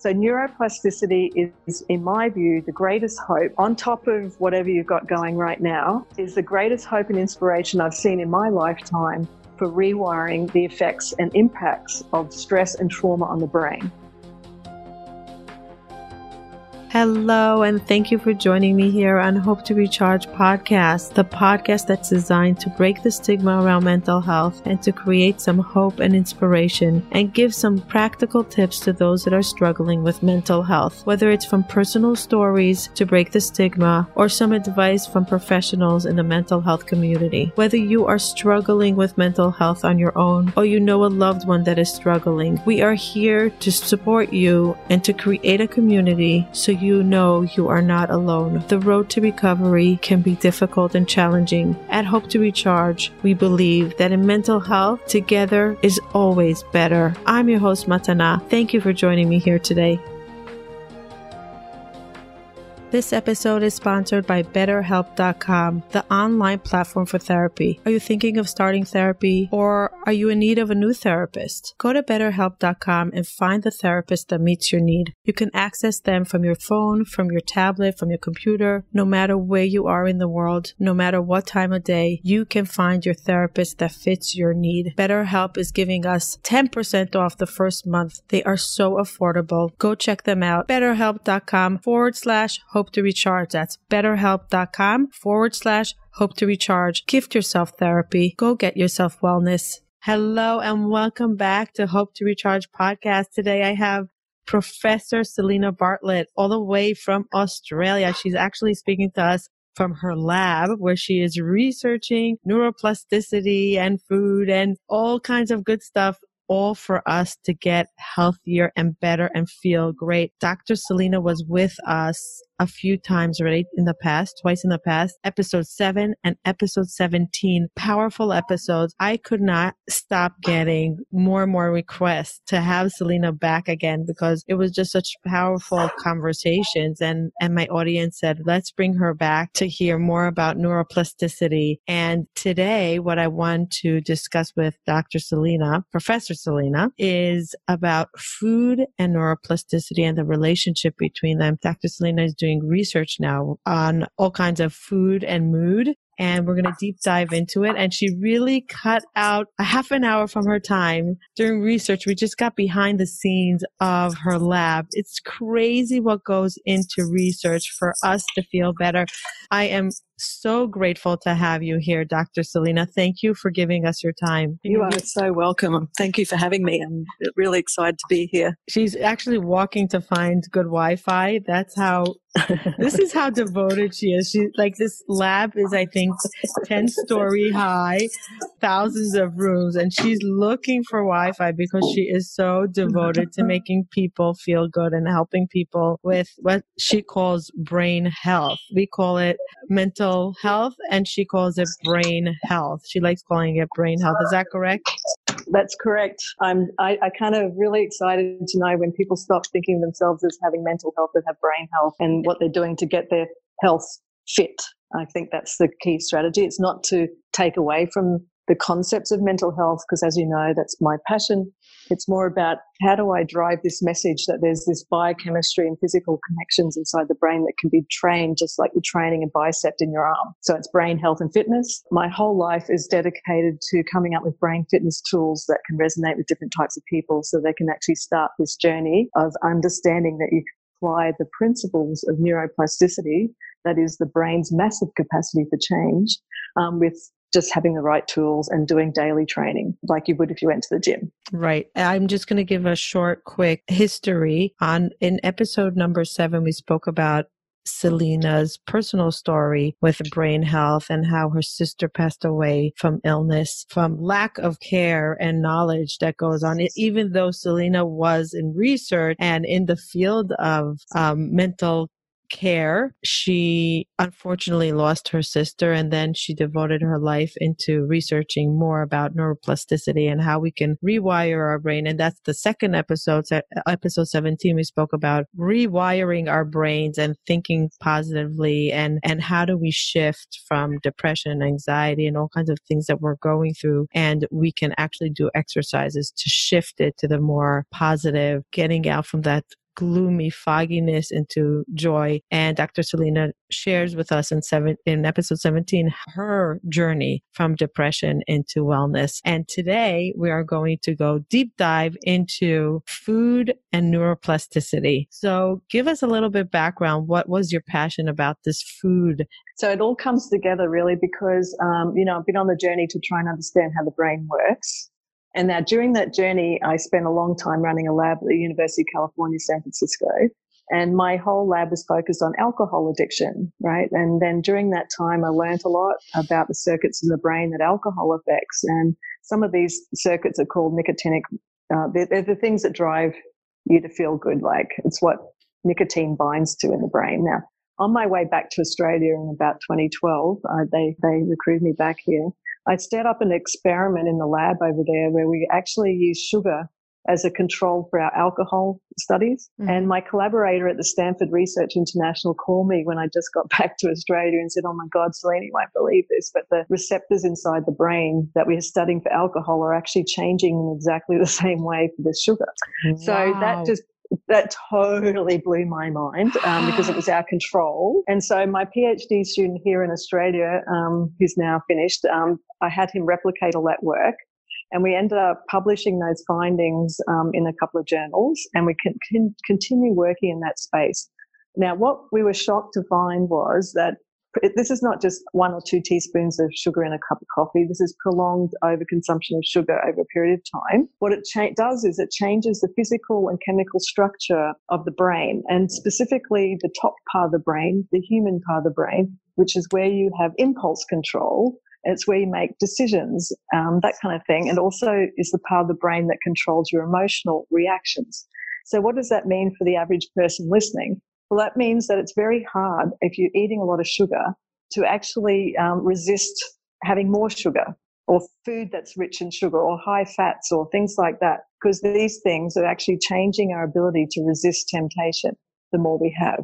So, neuroplasticity is, in my view, the greatest hope, on top of whatever you've got going right now, is the greatest hope and inspiration I've seen in my lifetime for rewiring the effects and impacts of stress and trauma on the brain. Hello, and thank you for joining me here on Hope to Recharge podcast, the podcast that's designed to break the stigma around mental health and to create some hope and inspiration and give some practical tips to those that are struggling with mental health, whether it's from personal stories to break the stigma or some advice from professionals in the mental health community. Whether you are struggling with mental health on your own or you know a loved one that is struggling, we are here to support you and to create a community so you know you are not alone. The road to recovery can be difficult and challenging. At Hope to Recharge, we believe that in mental health, together is always better. I'm your host, Matana. Thank you for joining me here today. This episode is sponsored by BetterHelp.com, the online platform for therapy. Are you thinking of starting therapy or are you in need of a new therapist? Go to BetterHelp.com and find the therapist that meets your need. You can access them from your phone, from your tablet, from your computer, no matter where you are in the world, no matter what time of day, you can find your therapist that fits your need. BetterHelp is giving us 10% off the first month. They are so affordable. Go check them out. BetterHelp.com forward slash hope to recharge. That's betterhelp.com forward slash hope to recharge. Gift yourself therapy. Go get yourself wellness. Hello and welcome back to Hope to Recharge podcast. Today I have Professor Selena Bartlett all the way from Australia. She's actually speaking to us from her lab where she is researching neuroplasticity and food and all kinds of good stuff all for us to get healthier and better and feel great. Dr. Selena was with us a few times already in the past, twice in the past, episode 7 and episode 17. Powerful episodes. I could not stop getting more and more requests to have Selena back again because it was just such powerful conversations and and my audience said, "Let's bring her back to hear more about neuroplasticity." And today what I want to discuss with Dr. Selena, Professor Selena, is about food and neuroplasticity and the relationship between them. Dr. Selena is doing doing research now on all kinds of food and mood and we're going to deep dive into it. And she really cut out a half an hour from her time during research. We just got behind the scenes of her lab. It's crazy what goes into research for us to feel better. I am so grateful to have you here, Dr. Selena. Thank you for giving us your time. You are so welcome. Thank you for having me. I'm really excited to be here. She's actually walking to find good Wi Fi. That's how, this is how devoted she is. She, like, this lab is, I think, 10 story high, thousands of rooms, and she's looking for Wi Fi because she is so devoted to making people feel good and helping people with what she calls brain health. We call it mental mental health and she calls it brain health. She likes calling it brain health. Is that correct? That's correct. I'm I, I kind of really excited to know when people stop thinking themselves as having mental health and have brain health and what they're doing to get their health fit. I think that's the key strategy. It's not to take away from the concepts of mental health, because as you know, that's my passion. It's more about how do I drive this message that there's this biochemistry and physical connections inside the brain that can be trained just like you're training a bicep in your arm. So it's brain health and fitness. My whole life is dedicated to coming up with brain fitness tools that can resonate with different types of people so they can actually start this journey of understanding that you apply the principles of neuroplasticity, that is the brain's massive capacity for change, um, with just having the right tools and doing daily training like you would if you went to the gym. Right. I'm just going to give a short, quick history on in episode number seven, we spoke about Selena's personal story with brain health and how her sister passed away from illness, from lack of care and knowledge that goes on. Even though Selena was in research and in the field of um, mental care. She unfortunately lost her sister and then she devoted her life into researching more about neuroplasticity and how we can rewire our brain. And that's the second episode, episode 17. We spoke about rewiring our brains and thinking positively and, and how do we shift from depression, anxiety and all kinds of things that we're going through. And we can actually do exercises to shift it to the more positive, getting out from that gloomy fogginess into joy. And Dr. Selena shares with us in seven in episode 17 her journey from depression into wellness. And today we are going to go deep dive into food and neuroplasticity. So give us a little bit background. What was your passion about this food? So it all comes together really because, um, you know, I've been on the journey to try and understand how the brain works. And now during that journey, I spent a long time running a lab at the University of California, San Francisco. And my whole lab was focused on alcohol addiction, right? And then during that time, I learned a lot about the circuits in the brain that alcohol affects. And some of these circuits are called nicotinic. Uh, they're, they're the things that drive you to feel good. Like it's what nicotine binds to in the brain. Now, on my way back to Australia in about 2012, uh, they, they recruited me back here. I set up an experiment in the lab over there where we actually use sugar as a control for our alcohol studies. Mm. And my collaborator at the Stanford Research International called me when I just got back to Australia and said, Oh my God, Selene, you won't believe this, but the receptors inside the brain that we're studying for alcohol are actually changing in exactly the same way for the sugar. Wow. So that just that totally blew my mind um, because it was our control. And so my PhD student here in Australia, um, who's now finished, um, I had him replicate all that work. And we ended up publishing those findings um, in a couple of journals, and we can, can continue working in that space. Now, what we were shocked to find was that this is not just one or two teaspoons of sugar in a cup of coffee. This is prolonged overconsumption of sugar over a period of time. What it cha- does is it changes the physical and chemical structure of the brain, and specifically the top part of the brain, the human part of the brain, which is where you have impulse control it's where you make decisions, um, that kind of thing. And also is the part of the brain that controls your emotional reactions. So what does that mean for the average person listening? Well, that means that it's very hard if you're eating a lot of sugar to actually um, resist having more sugar or food that's rich in sugar or high fats or things like that, because these things are actually changing our ability to resist temptation the more we have.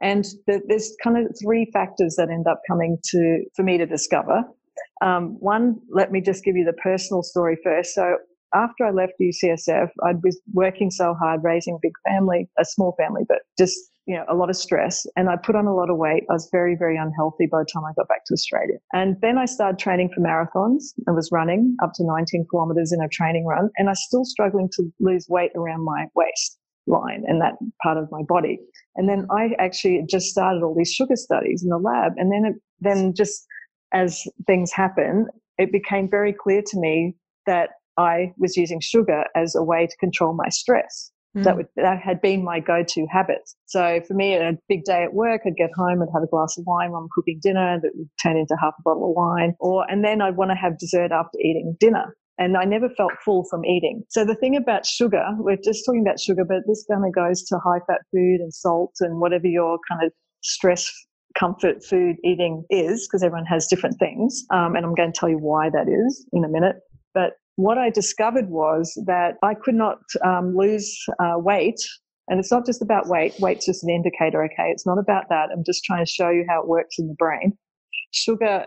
And there's kind of three factors that end up coming to, for me to discover. Um, one, let me just give you the personal story first. So after I left UCSF, I was working so hard, raising a big family, a small family, but just, you know, a lot of stress. And I put on a lot of weight. I was very, very unhealthy by the time I got back to Australia. And then I started training for marathons. I was running up to 19 kilometers in a training run and I was still struggling to lose weight around my waist line and that part of my body. And then I actually just started all these sugar studies in the lab. And then it, then just as things happen, it became very clear to me that I was using sugar as a way to control my stress. Mm. That, would, that had been my go-to habit. So for me, a big day at work, I'd get home, I'd have a glass of wine while I'm cooking dinner that would turn into half a bottle of wine, or and then I'd want to have dessert after eating dinner. And I never felt full from eating. So the thing about sugar, we're just talking about sugar, but this kind of goes to high fat food and salt and whatever your kind of stress comfort food eating is, because everyone has different things. Um, and I'm going to tell you why that is in a minute. But what I discovered was that I could not um, lose uh, weight. And it's not just about weight. Weight's just an indicator, okay? It's not about that. I'm just trying to show you how it works in the brain. Sugar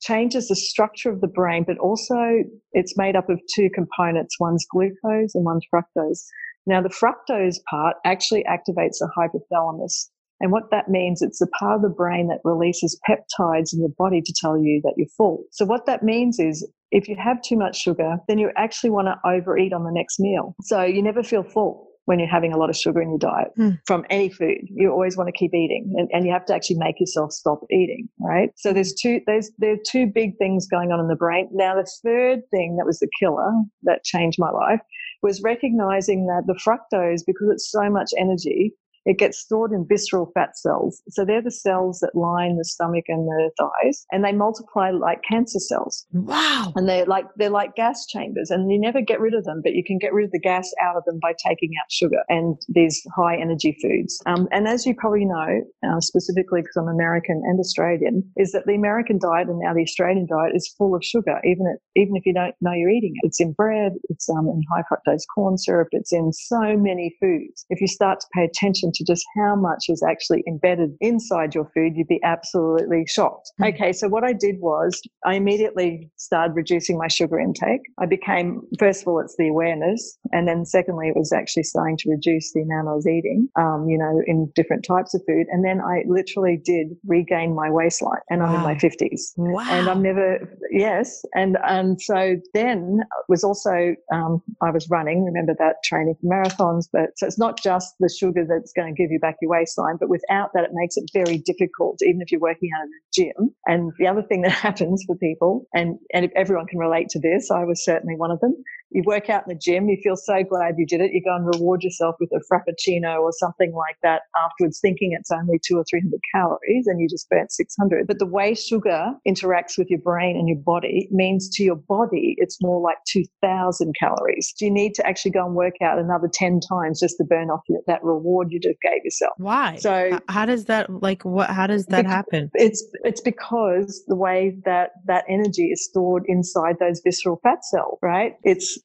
changes the structure of the brain, but also it's made up of two components. One's glucose and one's fructose. Now, the fructose part actually activates the hypothalamus, and what that means, it's the part of the brain that releases peptides in the body to tell you that you're full. So what that means is if you have too much sugar, then you actually want to overeat on the next meal. So you never feel full when you're having a lot of sugar in your diet mm. from any food. You always want to keep eating and, and, you have to actually make yourself stop eating, right? So there's two, there's, there are two big things going on in the brain. Now, the third thing that was the killer that changed my life was recognizing that the fructose, because it's so much energy, it gets stored in visceral fat cells. So they're the cells that line the stomach and the thighs and they multiply like cancer cells. Wow. And they're like, they're like gas chambers and you never get rid of them, but you can get rid of the gas out of them by taking out sugar and these high energy foods. Um, and as you probably know, uh, specifically because I'm American and Australian, is that the American diet and now the Australian diet is full of sugar, even if, even if you don't know you're eating it. It's in bread, it's um, in high fructose corn syrup, it's in so many foods. If you start to pay attention to just how much is actually embedded inside your food, you'd be absolutely shocked. Mm-hmm. Okay, so what I did was I immediately started reducing my sugar intake. I became, first of all, it's the awareness. And then secondly, it was actually starting to reduce the amount I was eating, um, you know, in different types of food. And then I literally did regain my waistline and wow. I'm in my 50s. Wow. And I'm never, yes. And, and so then was also, um, I was running, remember that training for marathons, but so it's not just the sugar that's going to give you back your waistline, but without that, it makes it very difficult, even if you're working out in a gym. And the other thing that happens for people, and, and if everyone can relate to this, I was certainly one of them, you work out in the gym, you feel so glad you did it. You go and reward yourself with a frappuccino or something like that afterwards, thinking it's only two or 300 calories and you just burnt 600. But the way sugar interacts with your brain and your body means to your body, it's more like 2000 calories. Do you need to actually go and work out another 10 times just to burn off that reward you just gave yourself? Why? So how does that, like, what, how does that happen? It's, it's because the way that that energy is stored inside those visceral fat cells, right? It's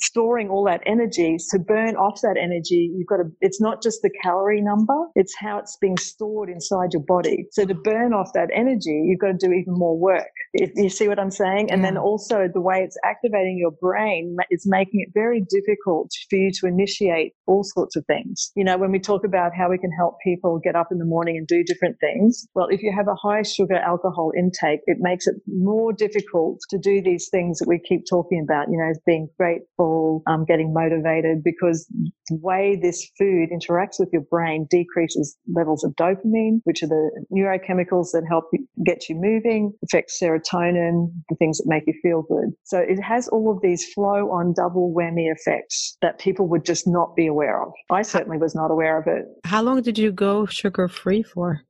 storing all that energy. To burn off that energy you've got to it's not just the calorie number it's how it's being stored inside your body. So to burn off that energy you've got to do even more work. If you see what i'm saying? And yeah. then also the way it's activating your brain is making it very difficult for you to initiate all sorts of things. You know when we talk about how we can help people get up in the morning and do different things well if you have a high sugar alcohol intake it makes it more difficult to do these things that we keep talking about you know as being great people um, getting motivated because the way this food interacts with your brain decreases levels of dopamine, which are the neurochemicals that help you get you moving, affects serotonin, the things that make you feel good. So it has all of these flow on double whammy effects that people would just not be aware of. I certainly was not aware of it. How long did you go sugar free for?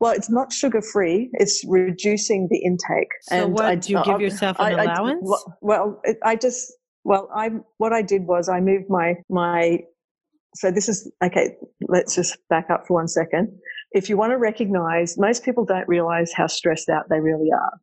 Well, it's not sugar free. It's reducing the intake. So and what I, do you give yourself an I, allowance? I, well, I just well, I what I did was I moved my my. So this is okay. Let's just back up for one second. If you want to recognize, most people don't realize how stressed out they really are.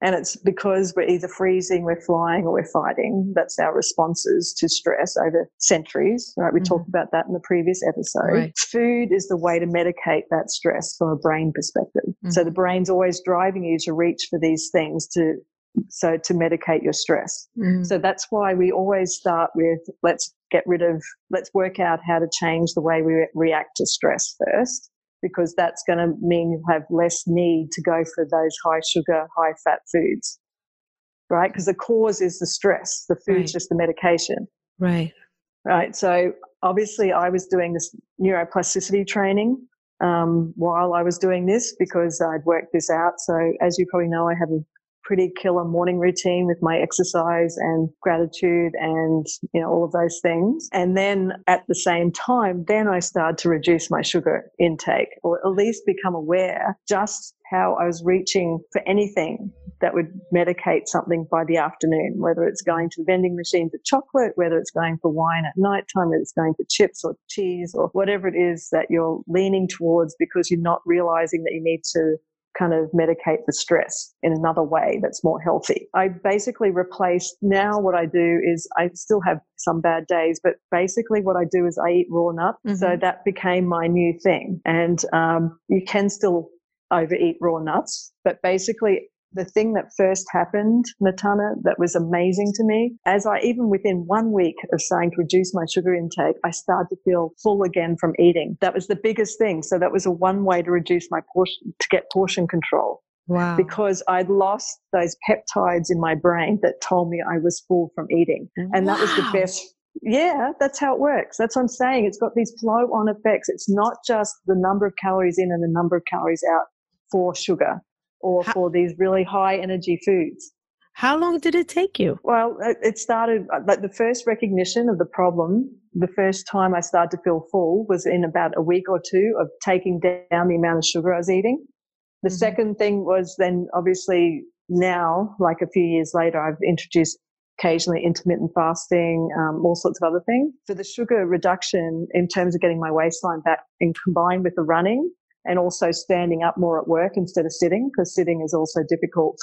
And it's because we're either freezing, we're flying, or we're fighting. That's our responses to stress over centuries, right? We mm-hmm. talked about that in the previous episode. Right. Food is the way to medicate that stress from a brain perspective. Mm-hmm. So the brain's always driving you to reach for these things to so to medicate your stress. Mm. So that's why we always start with let's get rid of, let's work out how to change the way we re- react to stress first, because that's going to mean you have less need to go for those high sugar, high fat foods, right? Because the cause is the stress, the food's right. just the medication. Right. Right. So obviously, I was doing this neuroplasticity training um, while I was doing this because I'd worked this out. So as you probably know, I have a pretty killer morning routine with my exercise and gratitude and, you know, all of those things. And then at the same time, then I started to reduce my sugar intake or at least become aware just how I was reaching for anything that would medicate something by the afternoon, whether it's going to the vending machine for chocolate, whether it's going for wine at night time, whether it's going for chips or cheese or whatever it is that you're leaning towards because you're not realizing that you need to kind of medicate the stress in another way that's more healthy. I basically replaced now what I do is I still have some bad days, but basically what I do is I eat raw nuts. Mm-hmm. So that became my new thing. And um, you can still overeat raw nuts, but basically the thing that first happened, Matana, that was amazing to me, as I, even within one week of starting to reduce my sugar intake, I started to feel full again from eating. That was the biggest thing. So that was a one way to reduce my portion, to get portion control. Wow. Because I'd lost those peptides in my brain that told me I was full from eating. And wow. that was the best yeah, that's how it works. That's what I'm saying. It's got these flow on effects. It's not just the number of calories in and the number of calories out for sugar or how, for these really high energy foods. How long did it take you? Well, it started uh, like the first recognition of the problem. The first time I started to feel full was in about a week or two of taking down the amount of sugar I was eating. The mm-hmm. second thing was then obviously now, like a few years later, I've introduced occasionally intermittent fasting, um, all sorts of other things. For the sugar reduction in terms of getting my waistline back and combined with the running, and also standing up more at work instead of sitting because sitting is also difficult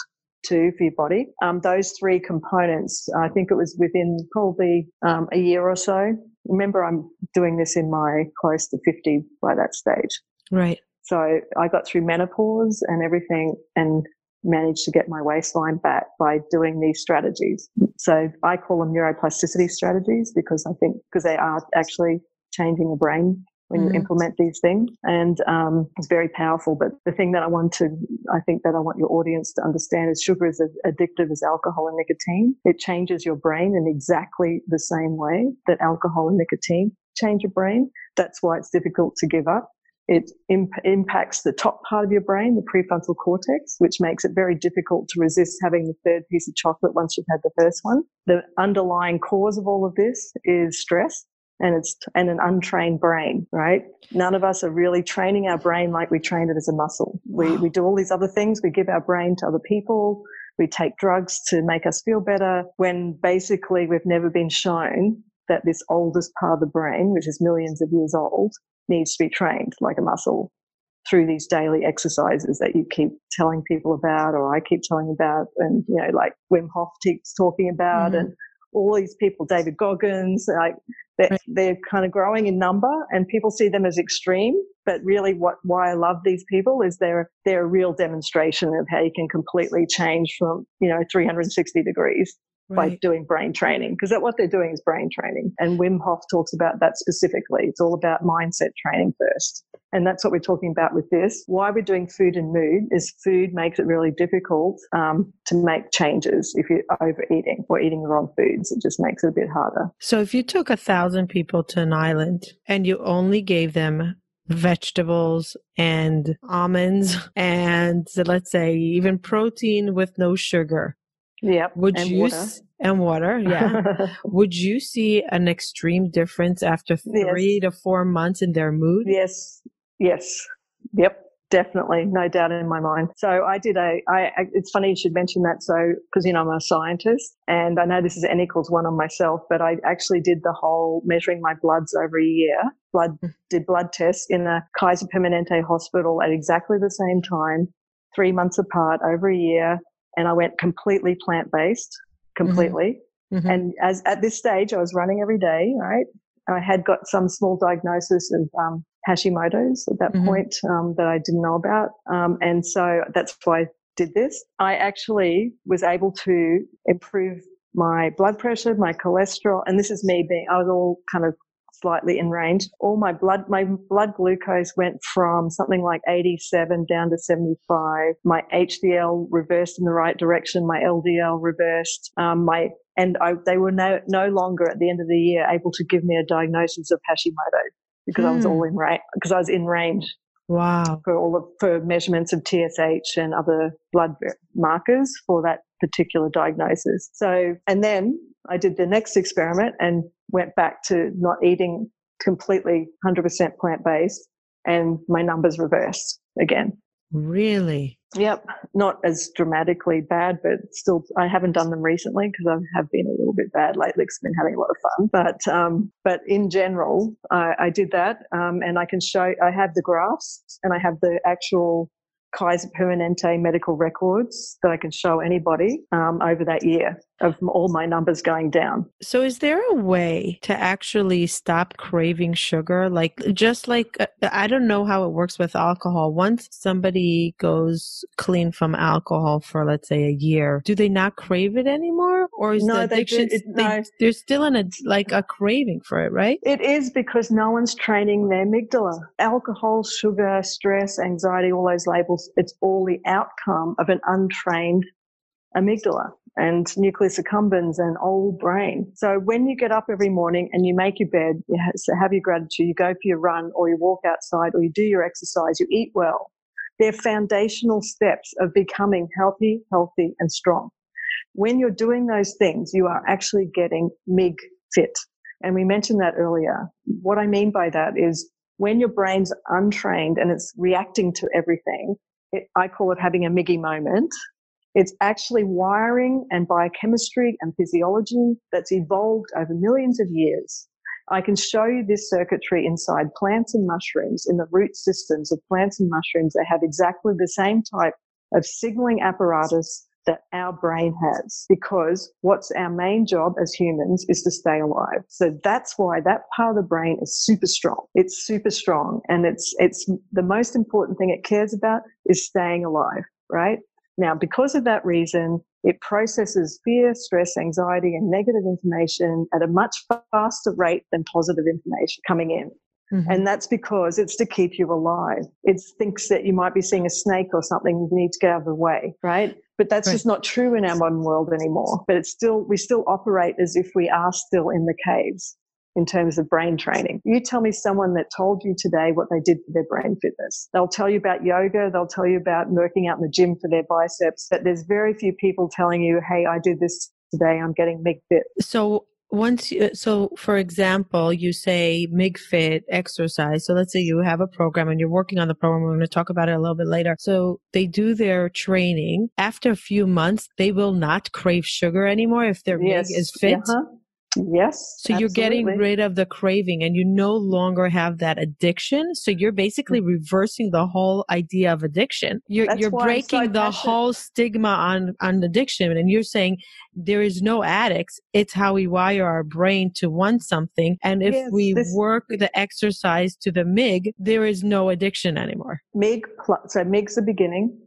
too for your body. Um, those three components, I think it was within probably um, a year or so remember, I'm doing this in my close to 50 by that stage. Right. So I got through menopause and everything and managed to get my waistline back by doing these strategies. So I call them neuroplasticity strategies because I think because they are actually changing the brain when you mm. implement these things. And um, it's very powerful. But the thing that I want to, I think that I want your audience to understand is sugar is as addictive as alcohol and nicotine. It changes your brain in exactly the same way that alcohol and nicotine change your brain. That's why it's difficult to give up. It imp- impacts the top part of your brain, the prefrontal cortex, which makes it very difficult to resist having the third piece of chocolate once you've had the first one. The underlying cause of all of this is stress and it's and an untrained brain, right? None of us are really training our brain like we train it as a muscle. We we do all these other things. We give our brain to other people. We take drugs to make us feel better when basically we've never been shown that this oldest part of the brain, which is millions of years old, needs to be trained like a muscle through these daily exercises that you keep telling people about or I keep telling about and you know like Wim Hof keeps talking about mm-hmm. and all these people David Goggins like they're, right. they're kind of growing in number and people see them as extreme. But really what, why I love these people is they're, they're a real demonstration of how you can completely change from, you know, 360 degrees. Right. by doing brain training because what they're doing is brain training and Wim Hof talks about that specifically it's all about mindset training first and that's what we're talking about with this. Why we're doing food and mood is food makes it really difficult um, to make changes if you're overeating or eating the wrong foods. It just makes it a bit harder. So if you took a thousand people to an island and you only gave them vegetables and almonds and let's say even protein with no sugar. Yeah. Would and you water. and water, yeah. would you see an extreme difference after three yes. to four months in their mood? Yes, Yes. Yep. Definitely, no doubt in my mind. So I did a. I. It's funny you should mention that. So because you know I'm a scientist, and I know this is n equals one on myself, but I actually did the whole measuring my bloods over a year. Blood hmm. did blood tests in a Kaiser Permanente hospital at exactly the same time, three months apart over a year, and I went completely plant based, completely. Mm-hmm. Mm-hmm. And as at this stage, I was running every day. Right, I had got some small diagnosis of um, Hashimoto's at that mm-hmm. point um, that I didn't know about. Um, and so that's why I did this. I actually was able to improve my blood pressure, my cholesterol, and this is me being, I was all kind of slightly in range. All my blood, my blood glucose went from something like 87 down to 75. My HDL reversed in the right direction. My LDL reversed. Um, my and I, they were no, no longer at the end of the year able to give me a diagnosis of Hashimoto because I was all hmm. in range because I was in range. Wow. For all of, for measurements of TSH and other blood markers for that particular diagnosis. So, and then I did the next experiment and went back to not eating completely 100% plant based and my numbers reversed again. Really? Yep. Not as dramatically bad, but still, I haven't done them recently because I have been a little bit bad lately because I've been having a lot of fun. But, um, but in general, I, I did that. Um, and I can show, I have the graphs and I have the actual Kaiser Permanente medical records that I can show anybody um, over that year of all my numbers going down. So, is there a way to actually stop craving sugar? Like, just like, uh, I don't know how it works with alcohol. Once somebody goes clean from alcohol for, let's say, a year, do they not crave it anymore? Or is no, the addiction, they, it, they, no. there's still an, a, like a craving for it, right? It is because no one's training their amygdala. Alcohol, sugar, stress, anxiety, all those labels, it's all the outcome of an untrained amygdala and nucleus accumbens and old brain. So when you get up every morning and you make your bed, you have your gratitude, you go for your run or you walk outside or you do your exercise, you eat well. They're foundational steps of becoming healthy, healthy and strong. When you're doing those things, you are actually getting MIG fit. And we mentioned that earlier. What I mean by that is when your brain's untrained and it's reacting to everything, it, I call it having a Miggy moment. It's actually wiring and biochemistry and physiology that's evolved over millions of years. I can show you this circuitry inside plants and mushrooms in the root systems of plants and mushrooms. They have exactly the same type of signaling apparatus that our brain has because what's our main job as humans is to stay alive. So that's why that part of the brain is super strong. It's super strong and it's, it's the most important thing it cares about is staying alive, right? Now, because of that reason, it processes fear, stress, anxiety, and negative information at a much faster rate than positive information coming in. Mm-hmm. And that's because it's to keep you alive. It thinks that you might be seeing a snake or something, you need to get out of the way, right? But that's right. just not true in our modern world anymore. But it's still, we still operate as if we are still in the caves in terms of brain training. You tell me someone that told you today what they did for their brain fitness. They'll tell you about yoga. They'll tell you about working out in the gym for their biceps, but there's very few people telling you, Hey, I did this today. I'm getting MIG fit. So once you, so for example you say mig fit exercise so let's say you have a program and you're working on the program we're going to talk about it a little bit later so they do their training after a few months they will not crave sugar anymore if their yes. mig is fit uh-huh. Yes. So absolutely. you're getting rid of the craving and you no longer have that addiction. So you're basically mm-hmm. reversing the whole idea of addiction. You're, you're breaking the whole stigma on, on addiction. And you're saying there is no addicts. It's how we wire our brain to want something. And if yes, we this, work the exercise to the MIG, there is no addiction anymore. MIG, so MIG's the beginning.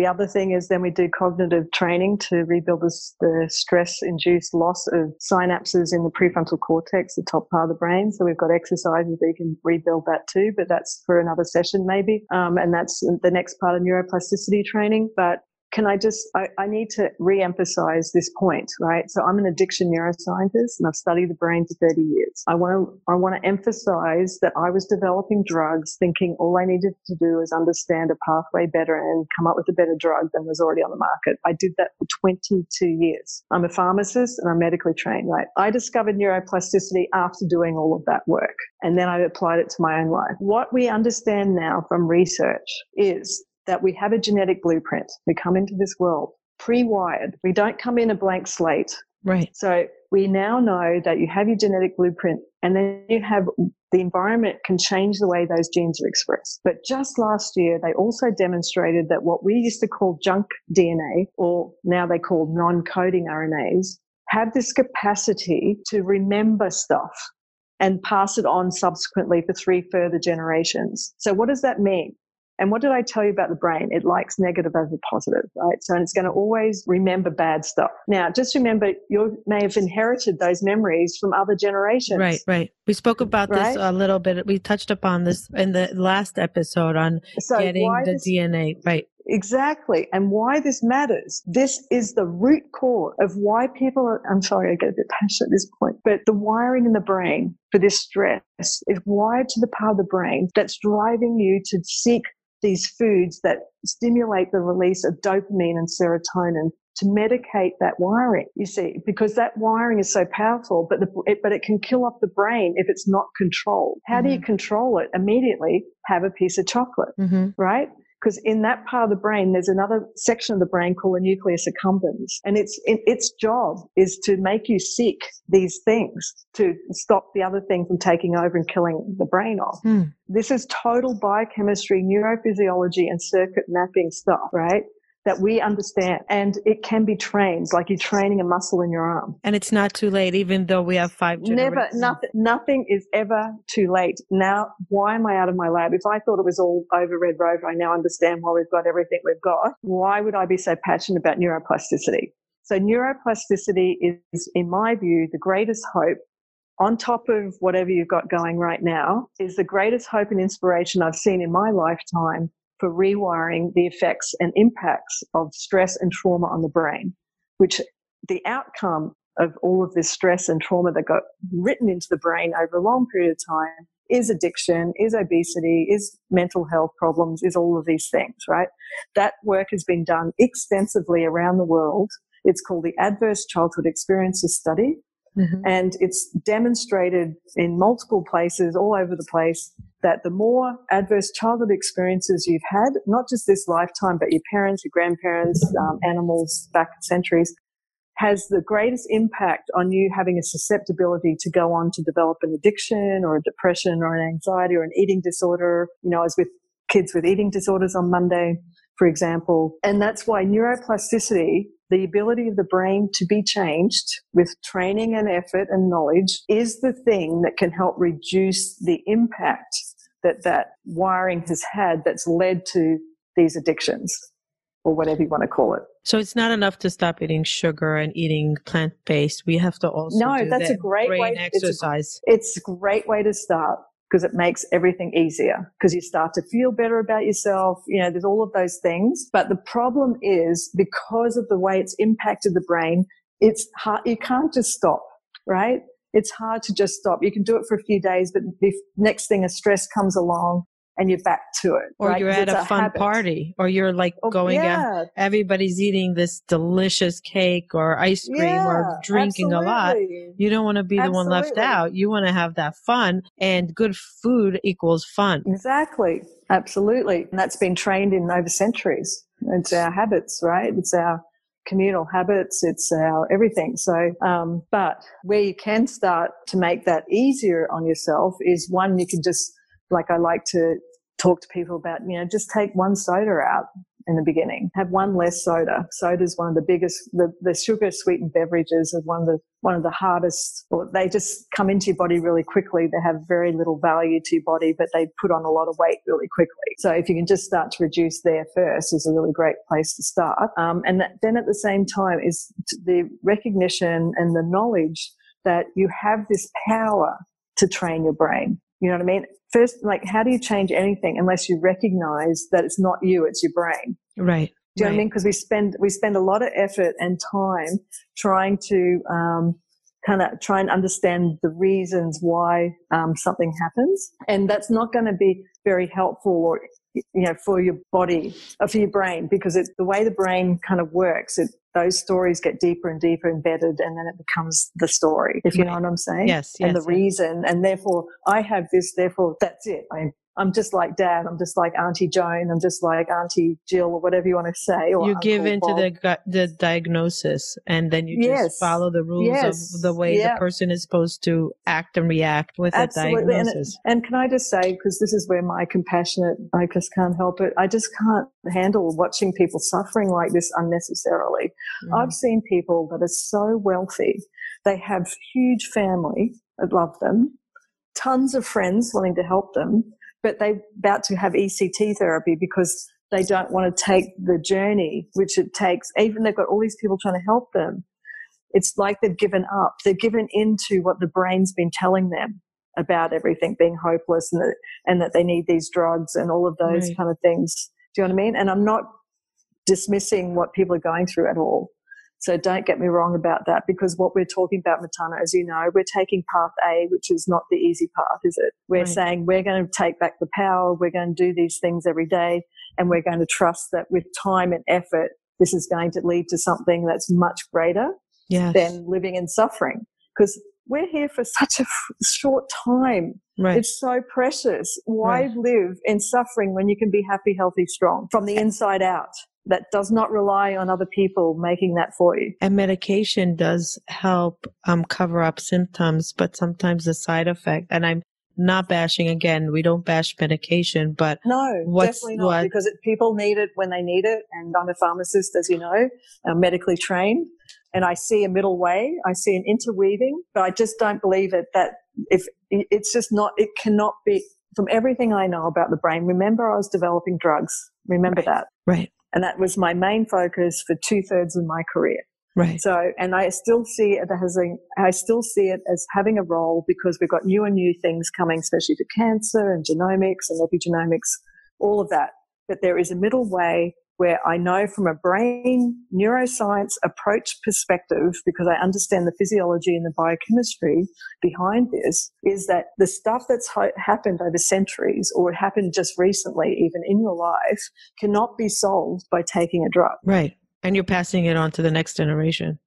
The other thing is then we do cognitive training to rebuild this, the stress induced loss of synapses in the prefrontal cortex, the top part of the brain. So we've got exercises that you can rebuild that too, but that's for another session maybe. Um, and that's the next part of neuroplasticity training. But can I just, I, I need to re-emphasize this point, right? So I'm an addiction neuroscientist and I've studied the brain for 30 years. I want to, I want to emphasize that I was developing drugs thinking all I needed to do is understand a pathway better and come up with a better drug than was already on the market. I did that for 22 years. I'm a pharmacist and I'm medically trained, right? I discovered neuroplasticity after doing all of that work and then I applied it to my own life. What we understand now from research is that we have a genetic blueprint. We come into this world pre-wired. We don't come in a blank slate. Right. So we now know that you have your genetic blueprint and then you have the environment can change the way those genes are expressed. But just last year, they also demonstrated that what we used to call junk DNA, or now they call non-coding RNAs, have this capacity to remember stuff and pass it on subsequently for three further generations. So what does that mean? And what did I tell you about the brain? It likes negative over positive, right? So it's going to always remember bad stuff. Now, just remember you may have inherited those memories from other generations. Right, right. We spoke about right? this a little bit. We touched upon this in the last episode on so getting the this, DNA. Right. Exactly. And why this matters. This is the root core of why people are, I'm sorry, I get a bit passionate at this point, but the wiring in the brain for this stress is wired to the part of the brain that's driving you to seek these foods that stimulate the release of dopamine and serotonin to medicate that wiring, you see, because that wiring is so powerful, but the, it, but it can kill off the brain if it's not controlled. How mm-hmm. do you mm-hmm. control it? Immediately have a piece of chocolate, mm-hmm. right? Because in that part of the brain, there's another section of the brain called the nucleus accumbens. And its, it, its job is to make you seek these things to stop the other thing from taking over and killing the brain off. Mm. This is total biochemistry, neurophysiology and circuit mapping stuff, right? That we understand and it can be trained like you're training a muscle in your arm. And it's not too late even though we have five never nothing nothing is ever too late. Now why am i out of my lab? If i thought it was all over red rover i now understand why we've got everything we've got. Why would i be so passionate about neuroplasticity? So neuroplasticity is in my view the greatest hope on top of whatever you've got going right now is the greatest hope and inspiration I've seen in my lifetime for rewiring the effects and impacts of stress and trauma on the brain, which the outcome of all of this stress and trauma that got written into the brain over a long period of time is addiction, is obesity, is mental health problems, is all of these things, right? That work has been done extensively around the world. It's called the Adverse Childhood Experiences Study. Mm-hmm. And it's demonstrated in multiple places all over the place that the more adverse childhood experiences you've had, not just this lifetime, but your parents, your grandparents, um, animals back centuries, has the greatest impact on you having a susceptibility to go on to develop an addiction or a depression or an anxiety or an eating disorder. You know, as with kids with eating disorders on Monday, for example. And that's why neuroplasticity the ability of the brain to be changed with training and effort and knowledge is the thing that can help reduce the impact that that wiring has had that's led to these addictions or whatever you want to call it. So it's not enough to stop eating sugar and eating plant based. We have to also no. that's that a great way. Exercise. It's a, it's a great way to start because it makes everything easier because you start to feel better about yourself. You know, there's all of those things. But the problem is because of the way it's impacted the brain, it's hard. You can't just stop, right? It's hard to just stop. You can do it for a few days, but the next thing a stress comes along and you're back to it. Or right? you're at a, a fun habit. party, or you're like oh, going yeah. out. Everybody's eating this delicious cake or ice cream yeah, or drinking absolutely. a lot. You don't want to be the one left out. You want to have that fun, and good food equals fun. Exactly. Absolutely. And that's been trained in over centuries. It's our habits, right? It's our communal habits, it's our everything. So, um, but where you can start to make that easier on yourself is one, you can just, like I like to talk to people about, you know, just take one soda out in the beginning. Have one less soda. Soda is one of the biggest, the, the sugar sweetened beverages are one of the, one of the hardest, or they just come into your body really quickly. They have very little value to your body, but they put on a lot of weight really quickly. So if you can just start to reduce there first is a really great place to start. Um, and that, then at the same time is the recognition and the knowledge that you have this power to train your brain. You know what I mean? First, like, how do you change anything unless you recognize that it's not you, it's your brain? Right. Do you right. know what I mean? Because we spend we spend a lot of effort and time trying to um, kind of try and understand the reasons why um, something happens, and that's not going to be very helpful or you know for your body or for your brain because it's the way the brain kind of works. It those stories get deeper and deeper embedded and then it becomes the story. If you know what i'm saying? Yes, yes and the yes. reason and therefore i have this therefore that's it. I, I'm just like dad. I'm just like Auntie Joan. I'm just like Auntie Jill or whatever you want to say. you give into Bob. the the diagnosis and then you yes. just follow the rules yes. of the way yeah. the person is supposed to act and react with Absolutely. the diagnosis. And, and can I just say, because this is where my compassionate, I just can't help it. I just can't handle watching people suffering like this unnecessarily. Mm. I've seen people that are so wealthy. They have huge family that love them, tons of friends wanting to help them but they're about to have ECT therapy because they don't want to take the journey which it takes. Even they've got all these people trying to help them. It's like they've given up. They've given into what the brain's been telling them about everything being hopeless and that, and that they need these drugs and all of those right. kind of things. Do you know what I mean? And I'm not dismissing what people are going through at all. So don't get me wrong about that because what we're talking about, Matana, as you know, we're taking path A, which is not the easy path, is it? We're right. saying we're going to take back the power. We're going to do these things every day and we're going to trust that with time and effort, this is going to lead to something that's much greater yes. than living in suffering. Because we're here for such a f- short time. Right. It's so precious. Why right. live in suffering when you can be happy, healthy, strong from the inside out? That does not rely on other people making that for you. And medication does help um, cover up symptoms, but sometimes the side effect, and I'm not bashing again, we don't bash medication, but no, definitely not what, because it, people need it when they need it. And I'm a pharmacist, as you know, I'm medically trained and I see a middle way. I see an interweaving, but I just don't believe it that if it's just not, it cannot be from everything I know about the brain. Remember, I was developing drugs. Remember right. that. Right. And that was my main focus for two thirds of my career. Right. So, and I still see it as a, I still see it as having a role because we've got new and new things coming, especially for cancer and genomics and epigenomics, all of that. But there is a middle way where I know from a brain neuroscience approach perspective, because I understand the physiology and the biochemistry behind this, is that the stuff that's ho- happened over centuries or happened just recently, even in your life, cannot be solved by taking a drug. Right. And you're passing it on to the next generation.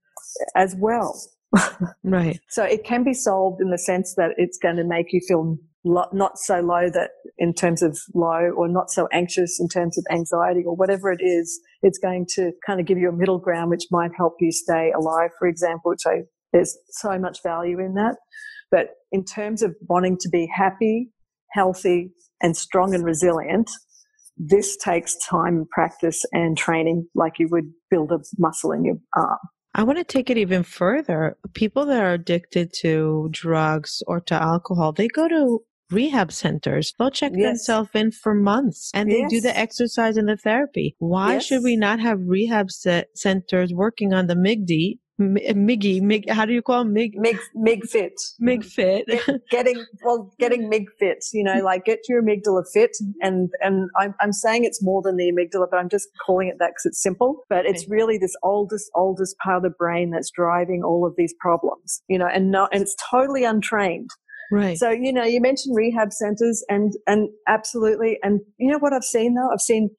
As well. right. So it can be solved in the sense that it's going to make you feel not so low that in terms of low or not so anxious in terms of anxiety or whatever it is, it's going to kind of give you a middle ground, which might help you stay alive, for example, which I, there's so much value in that. But in terms of wanting to be happy, healthy and strong and resilient, this takes time, and practice, and training, like you would build a muscle in your arm. I want to take it even further. People that are addicted to drugs or to alcohol, they go to rehab centers. They'll check yes. themselves in for months and they yes. do the exercise and the therapy. Why yes. should we not have rehab centers working on the MIGD eh, Miggy, Mig, how do you call them? Mig, Mig, Mig fit. Mig fit. getting, well, getting Mig fit, you know, like get your amygdala fit. And, and I'm, I'm saying it's more than the amygdala, but I'm just calling it that because it's simple. But it's really this oldest, oldest part of the brain that's driving all of these problems, you know, and not, and it's totally untrained. Right. So, you know, you mentioned rehab centers and, and absolutely. And you know what I've seen though? I've seen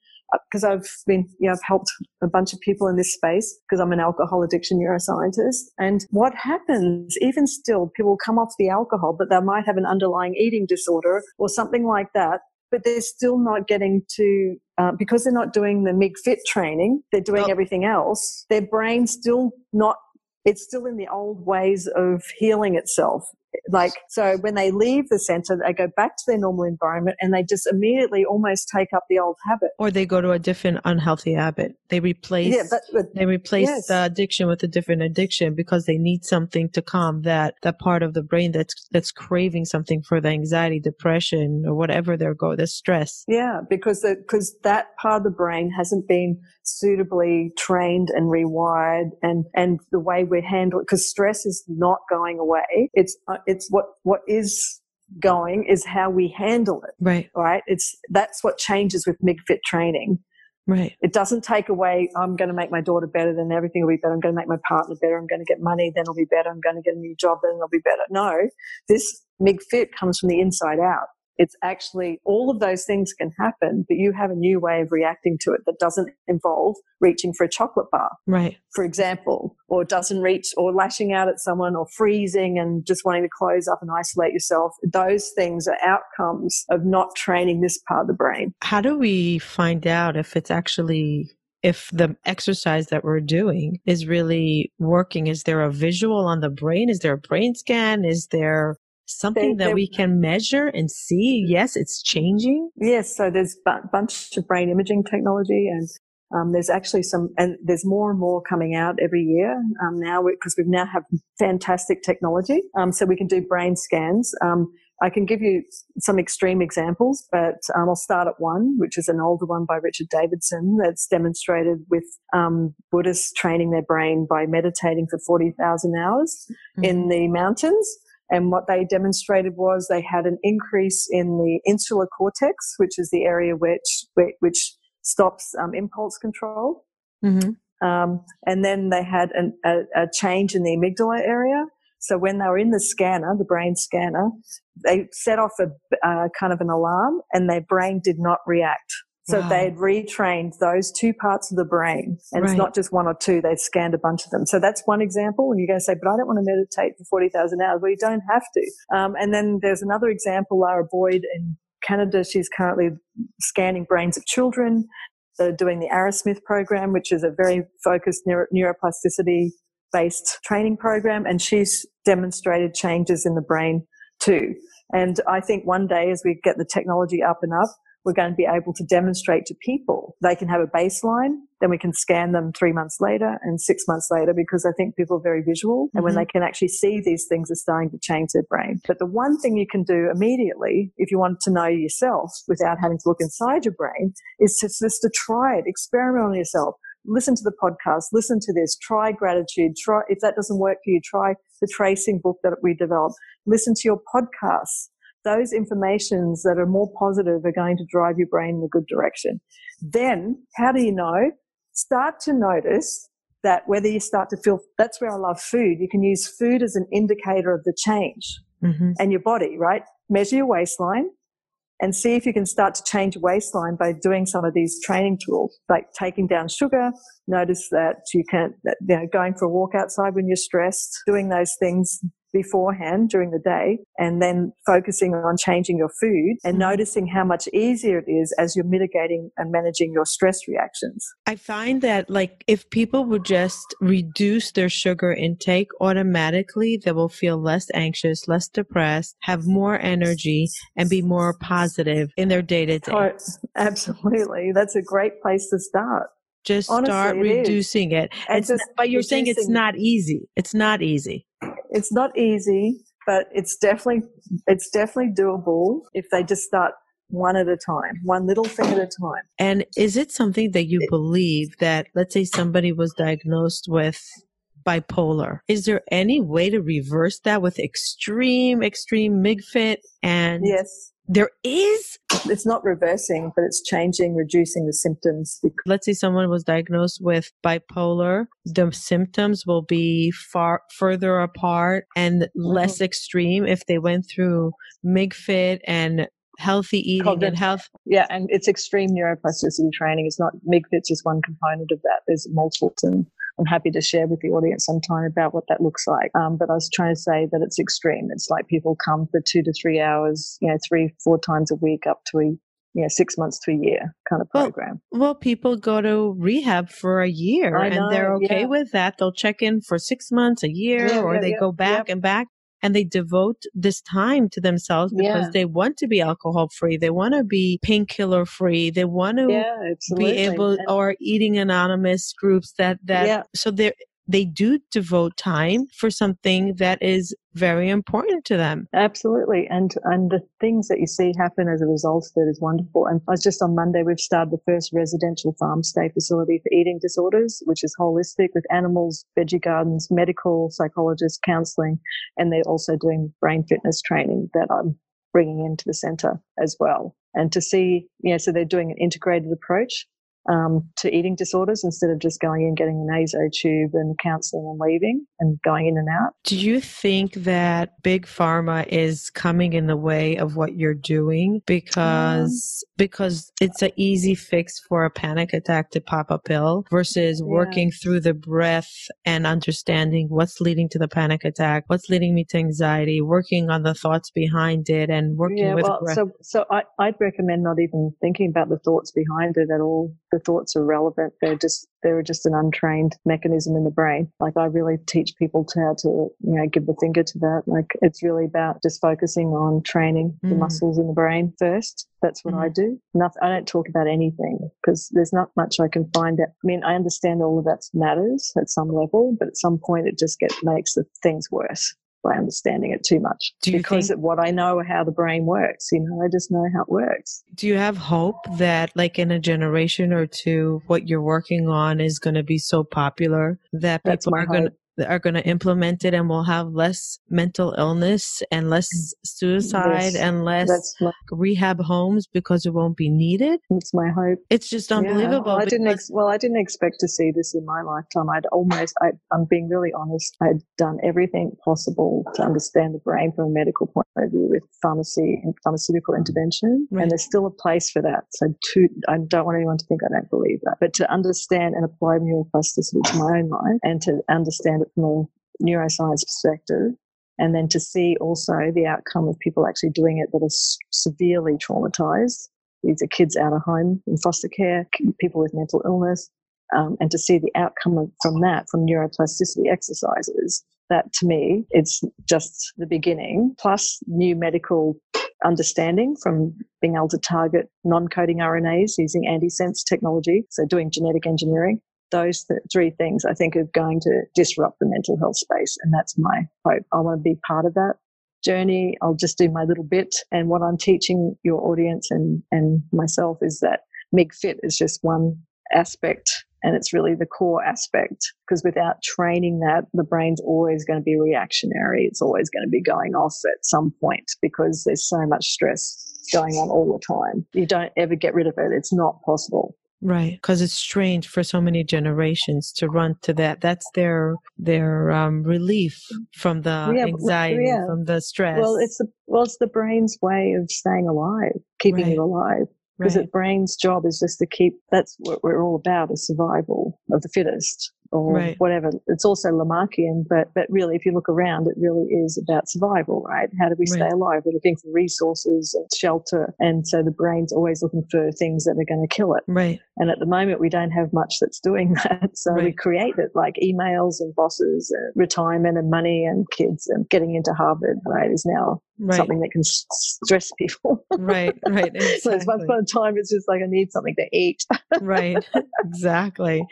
because I've been, you know, I've helped a bunch of people in this space because I'm an alcohol addiction neuroscientist. And what happens, even still, people come off the alcohol, but they might have an underlying eating disorder or something like that. But they're still not getting to, uh, because they're not doing the MIG fit training, they're doing oh. everything else. Their brain's still not it's still in the old ways of healing itself. Like, so when they leave the center, they go back to their normal environment and they just immediately almost take up the old habit. Or they go to a different unhealthy habit. They replace, yeah, but, they replace yes. the addiction with a different addiction because they need something to calm that, that part of the brain that's, that's craving something for the anxiety, depression, or whatever they're going, the stress. Yeah, because the, because that part of the brain hasn't been suitably trained and rewired and, and the way we handle it, because stress is not going away. It's, uh, it's what, what is going is how we handle it. Right. Right. It's, that's what changes with MIGFIT training. Right. It doesn't take away, I'm going to make my daughter better, then everything will be better. I'm going to make my partner better. I'm going to get money, then it'll be better. I'm going to get a new job, then it'll be better. No, this MIGFIT comes from the inside out. It's actually all of those things can happen, but you have a new way of reacting to it that doesn't involve reaching for a chocolate bar. Right. For example, or doesn't reach or lashing out at someone or freezing and just wanting to close up and isolate yourself. Those things are outcomes of not training this part of the brain. How do we find out if it's actually if the exercise that we're doing is really working is there a visual on the brain is there a brain scan is there something they, that we can measure and see. Yes it's changing. Yes so there's a bunch of brain imaging technology and um, there's actually some and there's more and more coming out every year. Um, now because we now have fantastic technology um, so we can do brain scans. Um, I can give you some extreme examples, but um, I'll start at one, which is an older one by Richard Davidson that's demonstrated with um, Buddhists training their brain by meditating for 40,000 hours mm-hmm. in the mountains. And what they demonstrated was they had an increase in the insular cortex, which is the area which which stops um, impulse control. Mm-hmm. Um, and then they had an, a, a, change in the amygdala area. So when they were in the scanner, the brain scanner, they set off a uh, kind of an alarm, and their brain did not react. So wow. they had retrained those two parts of the brain. And right. it's not just one or two, they'd scanned a bunch of them. So that's one example. And you're going to say, but I don't want to meditate for 40,000 hours. Well, you don't have to. Um, and then there's another example, Lara Boyd in Canada. She's currently scanning brains of children that are doing the Arrowsmith program, which is a very focused neuro- neuroplasticity based training program. And she's demonstrated changes in the brain too. And I think one day as we get the technology up and up, we're going to be able to demonstrate to people. They can have a baseline then we can scan them three months later and six months later because i think people are very visual and mm-hmm. when they can actually see these things are starting to change their brain. But the one thing you can do immediately if you want to know yourself without having to look inside your brain is to, just to try it. Experiment on yourself. Listen to the podcast, listen to this, try gratitude, try, if that doesn't work for you, try the tracing book that we developed, listen to your podcasts, those informations that are more positive are going to drive your brain in a good direction. Then, how do you know? Start to notice that whether you start to feel, that's where I love food. You can use food as an indicator of the change mm-hmm. and your body, right? Measure your waistline and see if you can start to change waistline by doing some of these training tools, like taking down sugar. Notice that you can, you know, going for a walk outside when you're stressed, doing those things beforehand during the day and then focusing on changing your food and mm-hmm. noticing how much easier it is as you're mitigating and managing your stress reactions. I find that like if people would just reduce their sugar intake automatically, they will feel less anxious, less depressed, have more energy and be more positive in their day to day. Absolutely. That's a great place to start. Just Honestly, start reducing it. it. Just but you're saying it's not easy. It's not easy. It's not easy, but it's definitely it's definitely doable if they just start one at a time, one little thing at a time. And is it something that you believe that let's say somebody was diagnosed with bipolar. Is there any way to reverse that with extreme, extreme MIGFIT and yes. There is. It's not reversing, but it's changing, reducing the symptoms. Let's say someone was diagnosed with bipolar. The symptoms will be far further apart and mm-hmm. less extreme if they went through MIGFIT and healthy eating Cognitive. and health. Yeah, and it's extreme neuroplasticity training. It's not MIGFIT's just one component of that. There's multiple and I'm happy to share with the audience sometime about what that looks like. Um, but I was trying to say that it's extreme. It's like people come for two to three hours, you know, three, four times a week up to a you know, six months to a year kind of program. Well, well people go to rehab for a year know, and they're okay yeah. with that. They'll check in for six months, a year, yeah, or yeah, they go back and back and they devote this time to themselves because yeah. they want to be alcohol free. They want to be painkiller free. They want to yeah, be able or eating anonymous groups that, that, yeah. so they're, they do devote time for something that is very important to them. Absolutely. And and the things that you see happen as a result of it is wonderful. And I was just on Monday, we've started the first residential farm stay facility for eating disorders, which is holistic with animals, veggie gardens, medical, psychologists, counseling, and they're also doing brain fitness training that I'm bringing into the center as well. And to see, you know, so they're doing an integrated approach um, to eating disorders instead of just going in, getting a naso tube and counseling and leaving and going in and out. Do you think that big pharma is coming in the way of what you're doing because um, because it's an easy fix for a panic attack to pop a pill versus yeah. working through the breath and understanding what's leading to the panic attack, what's leading me to anxiety, working on the thoughts behind it, and working yeah, with well, breath. So, so I, I'd recommend not even thinking about the thoughts behind it at all the thoughts are relevant. They're just they're just an untrained mechanism in the brain. Like I really teach people to how to you know give the finger to that. Like it's really about just focusing on training mm. the muscles in the brain first. That's what mm. I do. Nothing. I don't talk about anything because there's not much I can find out. I mean, I understand all of that matters at some level, but at some point it just gets makes the things worse by understanding it too much because think, of what I know how the brain works. You know, I just know how it works. Do you have hope that, like in a generation or two, what you're working on is going to be so popular that people are going to are going to implement it and we'll have less mental illness and less mm. suicide yes, and less my, rehab homes because it won't be needed. It's my hope. It's just unbelievable. Yeah, I didn't ex- well, I didn't expect to see this in my lifetime. I'd almost, I, am being really honest, I'd done everything possible to understand the brain from a medical point of view with pharmacy mm. and pharmaceutical intervention. Right. And there's still a place for that. So to, I don't want anyone to think I don't believe that, but to understand and apply neuroplasticity to my own mind and to understand from a neuroscience perspective. And then to see also the outcome of people actually doing it that are severely traumatized. These are kids out of home in foster care, people with mental illness, um, and to see the outcome of, from that, from neuroplasticity exercises, that to me, it's just the beginning, plus new medical understanding from being able to target non coding RNAs using antisense technology, so doing genetic engineering, those th- three things I think are going to disrupt the mental health space. And that's my hope. I want to be part of that journey. I'll just do my little bit. And what I'm teaching your audience and, and myself is that MIG-FIT is just one aspect and it's really the core aspect because without training that the brain's always going to be reactionary it's always going to be going off at some point because there's so much stress going on all the time you don't ever get rid of it it's not possible Right, because it's strange for so many generations to run to that. That's their their um, relief from the yeah, anxiety, yeah. from the stress. Well, it's the well, it's the brain's way of staying alive, keeping right. you alive. Because right. the brain's job is just to keep. That's what we're all about: is survival of the fittest or Right. whatever. It's also Lamarckian, but but really, if you look around, it really is about survival, right? How do we stay Right. alive? We're looking for resources and shelter, and so the brain's always looking for things that are going to kill it. Right. And at the moment, we don't have much that's doing that. So we create it like emails and bosses, and retirement and money and kids and getting into Harvard, right, is now Right. something that can stress people. Right. Right. so it's once Exactly. upon a time, it's just like, I need something to eat. right exactly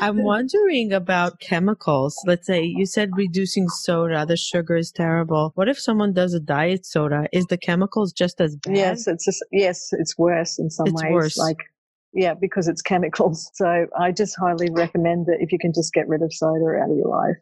i'm wondering about chemicals let's say you said reducing soda the sugar is terrible what if someone does a diet soda is the chemicals just as bad Yes, it's just, yes, it's worse in some ways. It's ways. worse. Like, yeah, because it's chemicals. So I just highly recommend that if you can just get rid of soda out of your life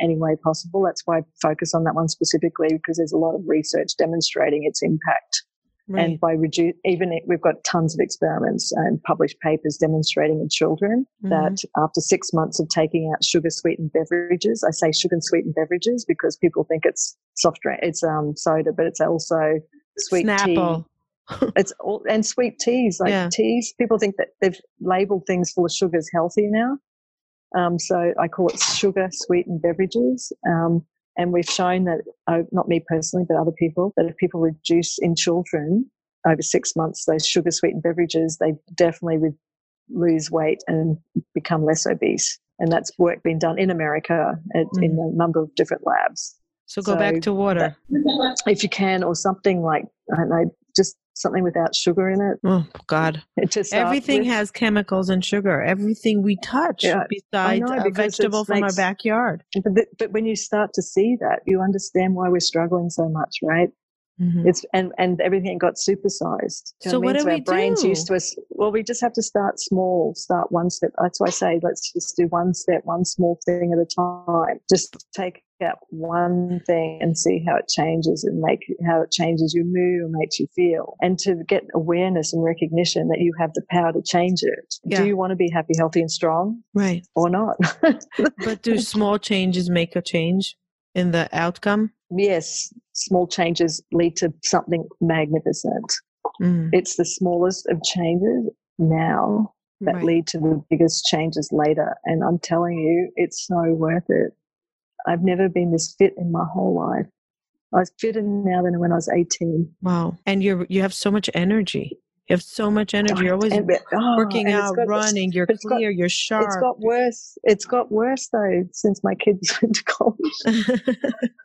any way possible. That's why I focus on that one specifically because there's a lot of research demonstrating its impact. right And by reduce, even if we've got tons of experiments and published papers demonstrating in children Mhm. that after six months of taking out sugar sweetened beverages, I say sugar sweetened beverages because people think it's soft drink, it's um soda, but it's also sweet tea snapple it's all and sweet teas like Yeah. teas people think that they've labeled things full of sugars healthy now. Um, so i call it sugar sweetened beverages um, and we've shown that uh, not me personally but other people that if people reduce in children over six months those sugar sweetened beverages they definitely re- lose weight and become less obese. And that's work being done in america at, in a number of different labs. So go back to water. if you can or something like i don't know just something without sugar in it. Oh god. To start everything with. has chemicals and sugar. Everything we touch Yeah, besides know, a vegetable it from our backyard. But, but when you start to see that you understand why we're struggling so much right Mhm. it's and and everything got supersized. So what do So our we brains do? used to us well we just have to start small start one step. That's why i say let's just do one step one small thing at a time. Just take out one thing and see how it changes and make how it changes your mood or makes you feel. And to get awareness and recognition that you have the power to change it. Yeah. do you want to be happy healthy and strong? Right. Or not? But do small changes make a change in the outcome yes, small changes lead to something magnificent. Mhm. It's the smallest of changes now that Right. lead to the biggest changes later. And I'm telling you, it's so worth it. I've never been this fit in my whole life. I was fitter now than when I was 18. Wow. And you're you have so much energy. You have so much energy. You're always And- oh, working out, got- running, you're it's got- clear, you're sharp. It's got worse. It's got worse though since my kids went to college.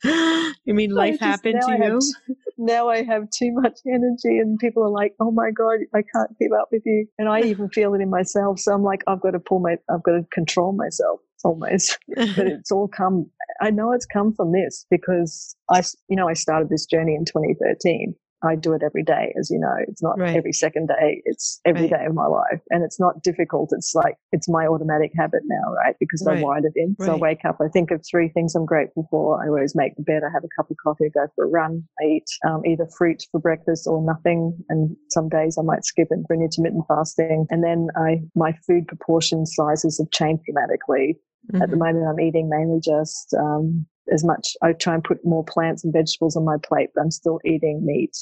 you mean life just- happened to I you? t- now I have too much energy, and people are like, "Oh my god, I can't keep up with you," and I even feel it in myself. So I'm like, I've got to pull my, I've got to control myself almost. but it's all come. I know it's come from this because i you know, I started this journey in 2013. I do it every day, as you know. It's not Right. every second day. It's every day Right. of my life, and it's not difficult. It's like it's my automatic habit now, right? Because I Right. wired it in. So I wake up. I think of three things I'm grateful for. I always make the bed. I have a cup of coffee. I go for a run. I eat um, either fruit for breakfast or nothing. And some days I might skip it for an intermittent fasting. And then I my food proportion sizes have changed dramatically. At the Mhm. moment, I'm eating mainly just um, as much. I try and put more plants and vegetables on my plate, but I'm still eating meat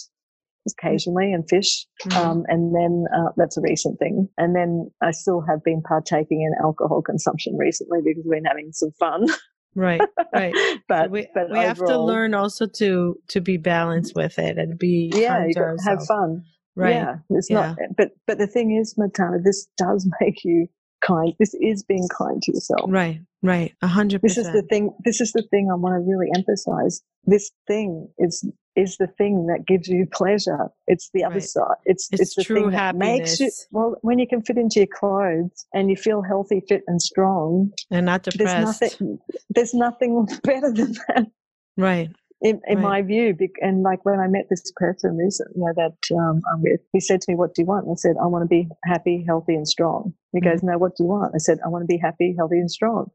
occasionally and fish. Mhm. Um, and then uh, that's a recent thing. And then I still have been partaking in alcohol consumption recently because we're having some fun. right, right. but So we but we have to learn also to to be balanced with it and be Yeah, you got have fun. Right. Yeah, it's not. But but the thing is, Matana, this does make you kind. This is being kind to yourself. Right. Right. A hundred This is the thing. This is the thing I want to really emphasize. This thing is is the thing that gives you pleasure. It's the other Right. side. It's It's the true thing that makes you. happiness. Well, when you can fit into your clothes and you feel healthy, fit, and strong, And not there's depressed. nothing. There's nothing better than that. Right. in, in Right. my view. And like when I met this person recently, you know, that um, I'm with, he said to me, "What do you want?" And I said, "I want to be happy, healthy, and strong." He Mm-hmm. goes, "No, what do you want?" I said, "I want to be happy, healthy, and strong."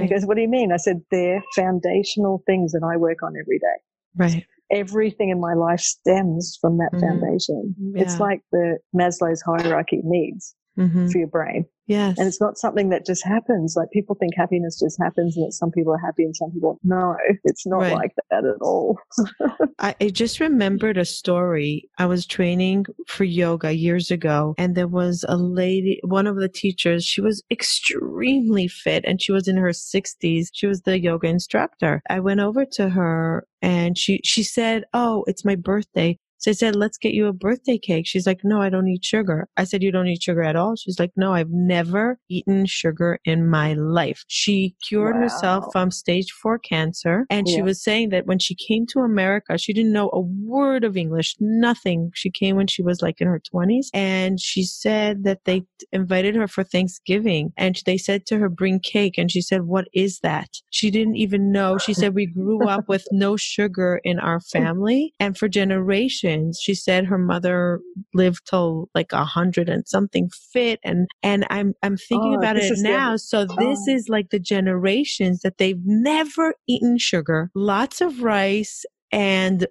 He goes, "What do you mean?" I said, "They're foundational things that I work on every day. Right. Everything in my life stems from that Mhm. foundation. It's like the Maslow's hierarchy of needs hmm for your brain. Yes. And it's not something that just happens. Like people think happiness just happens and that some people are happy and some people no, it's not Right. like that at all. I, I just remembered a story. I was training for yoga years ago, and there was a lady, one of the teachers, she was extremely fit and she was in her 60s. She was the yoga instructor. I went over to her and she, she said, Oh, it's my birthday. So I said, let's get you a birthday cake. She's like, no, I don't eat sugar. I said, you don't eat sugar at all? She's like, no, I've never eaten sugar in my life. She cured herself from stage four cancer. And she was saying that when she came to America, she didn't know a word of English, nothing. She came when she was like in her 20s. And she said that they invited her for Thanksgiving and they said to her, bring cake. And she said, what is that? She didn't even know. She said, we grew up with no sugar in our family. And for generations, she said her mother lived till like a hundred and something fit. And, and I'm, I'm thinking Oh, about it is the- now. So this Oh. is like the generations that they've never eaten sugar, lots of rice and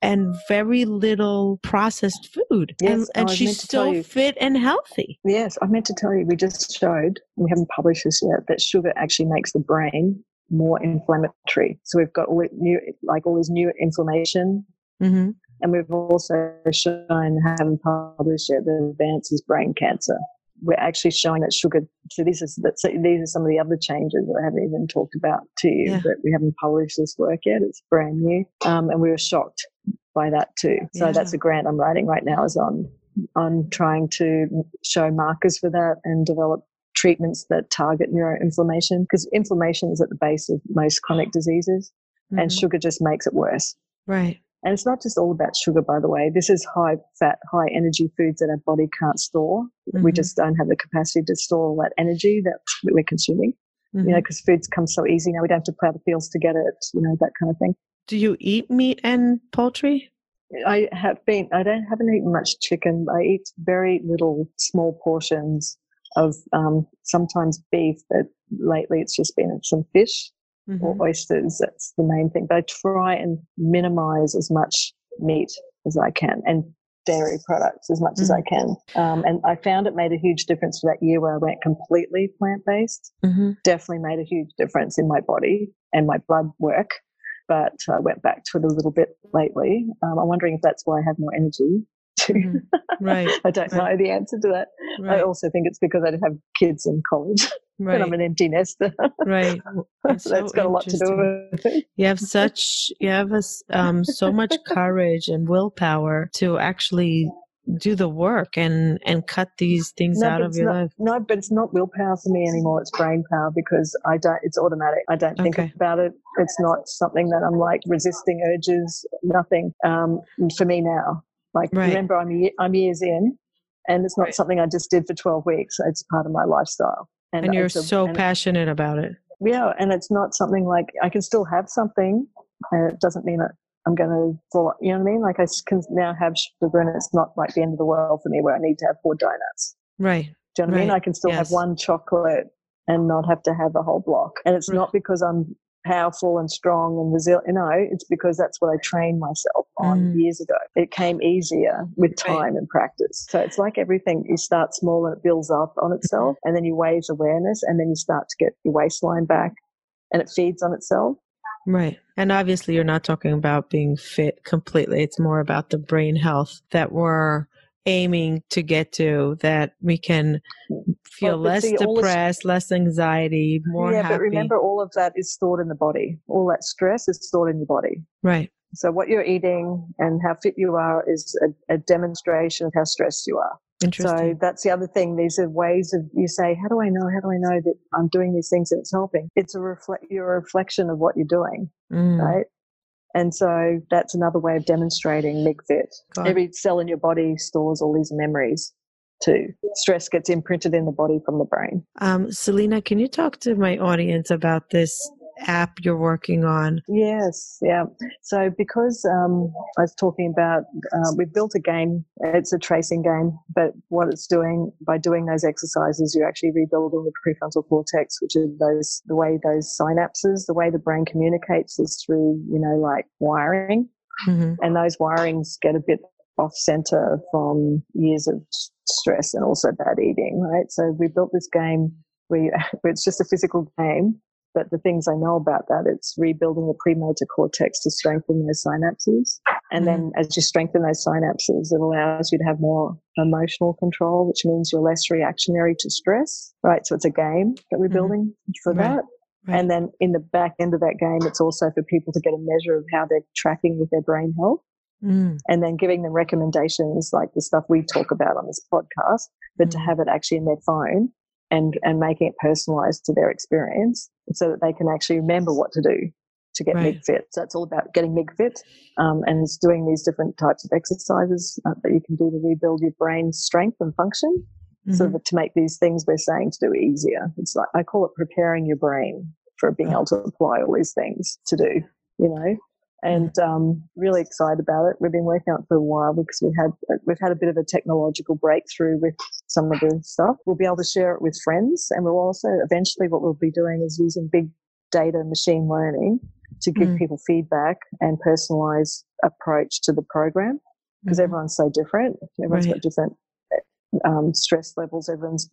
and very little processed food. Yes, and and was she's meant to tell still fit and healthy. Yes, I meant to tell you, we just showed, we haven't published this yet, that sugar actually makes the brain more inflammatory. So we've got all new, like all this new inflammation. hmm And we've also shown, haven't published yet, that advances brain cancer. We're actually showing that sugar. So this is that. So these are some of the other changes that I haven't even talked about to you. Yeah. But we haven't published this work yet. It's brand new, um, and we were shocked by that too. So Yeah. that's a grant I'm writing right now. Is on on trying to show markers for that and develop treatments that target neuroinflammation because inflammation is at the base of most chronic diseases, and Mhm. sugar just makes it worse. Right. And it's not just all about sugar, by the way. This is high fat, high energy foods that our body can't store. We Mhm. just don't have the capacity to store all that energy that we're consuming, you know, because foods come so easy now. We don't have to plow the fields to get it, you know, that kind of thing. Do you eat meat and poultry? I have been, I don't, haven't eaten much chicken. I eat very little small portions of um, sometimes beef, but lately it's just been some fish Mhm. or oysters. That's the main thing. But I try and minimize as much meat as I can and dairy products as much as I can. Um, and I found it made a huge difference for that year where I went completely plant based. Mhm. Definitely made a huge difference in my body and my blood work. But I went back to it a little bit lately. Um, I'm wondering if that's why I have more energy. To, Mhm. Right. I don't Right. know the answer to that. Right. I also think it's because I don't have kids in college Right. and I'm an empty nester. Right. That's so that's got a lot to do with it. You have such you have a um so much courage and willpower to actually do the work and and cut these things out of your not, life. No, but it's not willpower for me anymore. It's brain power because I don't. It's automatic. I don't think Okay. about it. It's not something that I'm like resisting urges. Nothing um, for me now. Like Right. remember, I'm I'm years in, and it's not Right. something I just did for 12 weeks. It's part of my lifestyle. And you're a- so and- passionate about it. Yeah, and it's not something like I can still have something, and it doesn't mean that I'm going to fall. You know what I mean? Like I can now have sugar, and it's not like the end of the world for me where I need to have four donuts. Right. Do you know what I mean? I can still have one chocolate and not have to have a whole block. And it's Right. not because I'm powerful and strong and resilient. No, it's because that's what I trained myself on Mm. years ago. It came easier with Right. time and practice. So it's like everything. You start small and it builds up on itself, and then you raise awareness, and then you start to get your waistline back, and it feeds on itself. Right. And obviously you're not talking about being fit completely. It's more about the brain health that we're aiming to get to that we can feel Well, less see, depressed, less anxiety, more yeah, happy. but remember, all of that is stored in the body. All that stress is stored in your body. right. So what you're eating and how fit you are is a, a demonstration of how stressed you are. So that's the other thing. These are ways of you say, how do I know? How do I know that I'm doing these things and it's helping? It's a reflect. You're a reflection of what you're doing, Mm, right? And so that's another way of demonstrating MIG-FIT. Every cell in your body stores all these memories too. Stress gets imprinted in the body from the brain. Um, Selena, can you talk to my audience about this app you're working on? Yes, yeah. So because um, I was talking about, uh, we've built a game. It's a tracing game, but what it's doing by doing those exercises, you're actually rebuilding the prefrontal cortex, which is those the way those synapses, the way the brain communicates is through, you know, like wiring, hmm and those wirings get a bit off center from years of stress and also bad eating, right? So we built this game where, you, where it's just a physical game, but the things I know about that, it's rebuilding the premotor cortex to strengthen those synapses. And mm-hmm. then as you strengthen those synapses, it allows you to have more emotional control, which means you're less reactionary to stress, right? So it's a game that we're mm-hmm. building mm-hmm. for right. that. Right. And then in the back end of that game, it's also for people to get a measure of how they're tracking with their brain health. Mm. And then giving them recommendations like the stuff we talk about on this podcast, but mm. to have it actually in their phone and, and making it personalized to their experience so that they can actually remember what to do to get right. MIG fit. So it's all about getting MIG fit. Um, and it's doing these different types of exercises uh, that you can do to rebuild your brain's strength and function. Mm-hmm. So that to make these things we're saying to do easier. It's like, I call it preparing your brain for being able to apply all these things to do, you know, and um, really excited about it. We've been working on it for a while because we had we've had a bit of a technological breakthrough with some of the stuff. We'll be able to share it with friends, and we'll also eventually what we'll be doing is using big data machine learning to give mm. people feedback and personalized approach to the program because mm. everyone's so different. Everyone's right. got different um, stress levels. Everyone's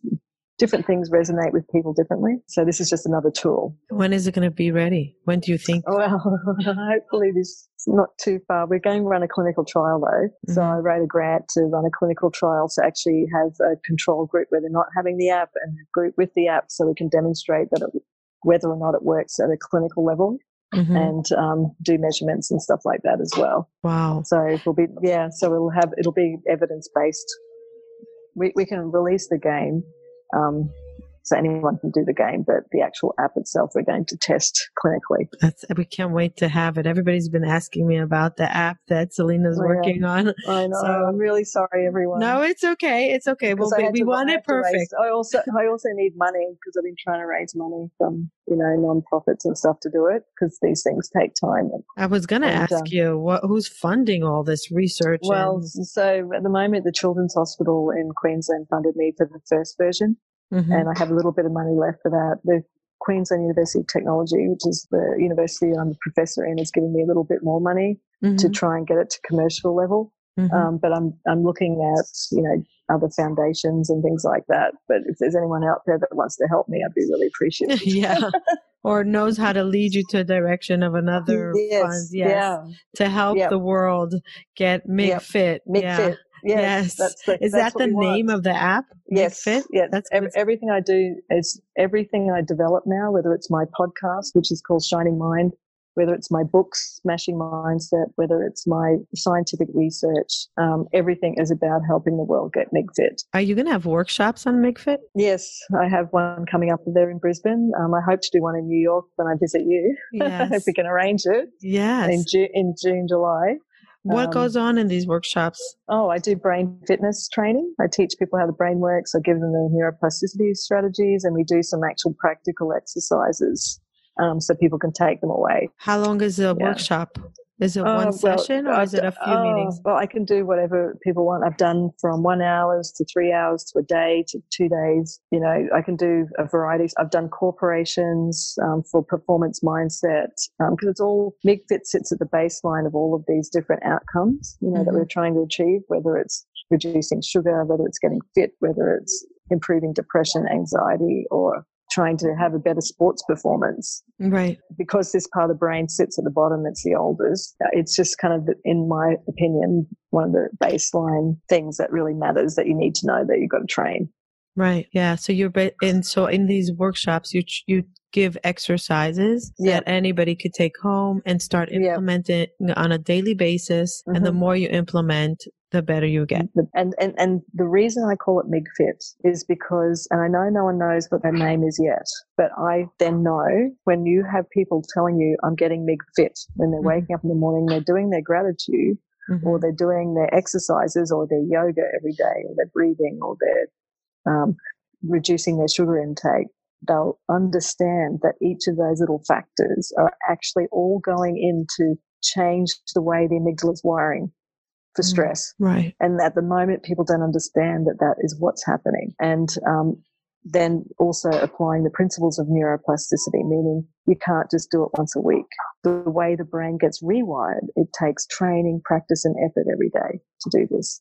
different things resonate with people differently. So this is just another tool. When is it going to be ready? When do you think? Well, hopefully this not too far. We're going to run a clinical trial though. Mm-hmm. So I wrote a grant to run a clinical trial to actually have a control group where they're not having the app and a group with the app so we can demonstrate that it, whether or not it works at a clinical level. Mm-hmm. and um, do measurements and stuff like that as well. Wow! So it'll be yeah. So it'll have it'll be evidence based. We we can release the game um, so anyone can do the game, but the actual app itself we're going to test clinically. That's, we can't wait to have it. Everybody's been asking me about the app that Selena's yeah, working on. I know. So, I'm really sorry, everyone. No, it's okay. It's okay. Well, we, we want it perfect. I also I also need money because I've been trying to raise money from you know non-profits and stuff to do it because these things take time. I was going to ask um, you what who's funding all this research. Well, and... so at the moment, the Children's Hospital in Queensland funded me for the first version. Mm-hmm. And I have a little bit of money left for that. The Queensland University of Technology, which is the university I'm a professor in, is giving me a little bit more money mm-hmm. to try and get it to commercial level. Mm-hmm. Um, but I'm I'm looking at you know other foundations and things like that. But if there's anyone out there that wants to help me, I'd be really appreciative. yeah. or knows how to lead you to a direction of another yes, fund, yes, yeah. to help yep. the world get MIG yep. fit. MIG yeah. fit. Yes, yes. That's the, is that's that the name want. of the app? Yes, Fit? yeah. That's Every, everything I do is everything I develop now, whether it's my podcast, which is called Shining Mind, whether it's my books, Smashing Mindset, whether it's my scientific research, um, everything is about helping the world get MIG-Fit. Are you going to have workshops on MIG-Fit? Yes, I have one coming up there in Brisbane. Um, I hope to do one in New York when I visit you. Yes. if we can arrange it. Yes. In, Ju- in June, July. What um, goes on in these workshops? Oh, I do brain fitness training. I teach people how the brain works. I give them the neuroplasticity strategies, and we do some actual practical exercises um, so people can take them away. How long is the yeah. workshop? Is it one uh, session or is it a few uh, meetings? Well, I can do whatever people want. I've done from one hours to three hours to a day to two days. You know, I can do a variety. I've done corporations um, for performance mindset because um, it's all MIGFIT sits at the baseline of all of these different outcomes. You know mm-hmm. that we're trying to achieve, whether it's reducing sugar, whether it's getting fit, whether it's improving depression, anxiety, or trying to have a better sports performance. Right. Because this part of the brain sits at the bottom, it's the oldest. Uh, it's just kind of, in my opinion, one of the baseline things that really matters that you need to know that you've got to train. Right. Yeah. So you're, and so in these workshops, you, you give exercises yep. that anybody could take home and start implementing yep. on a daily basis. Mm-hmm. And the mm-hmm. more you implement, the better you get. And, and, and the reason I call it MIGFIT is because, and I know no one knows what that name is yet, but I then know when you have people telling you I'm getting MIGFIT, when they're mm-hmm. waking up in the morning, they're doing their gratitude mm-hmm. or they're doing their exercises or their yoga every day or they're breathing or they're um, reducing their sugar intake they'll understand that each of those little factors are actually all going into change the way the amygdala is wiring for mm, stress. Right. And at the moment, people don't understand that that is what's happening. And um, then also applying the principles of neuroplasticity, meaning you can't just do it once a week. The way the brain gets rewired, it takes training, practice, and effort every day to do this.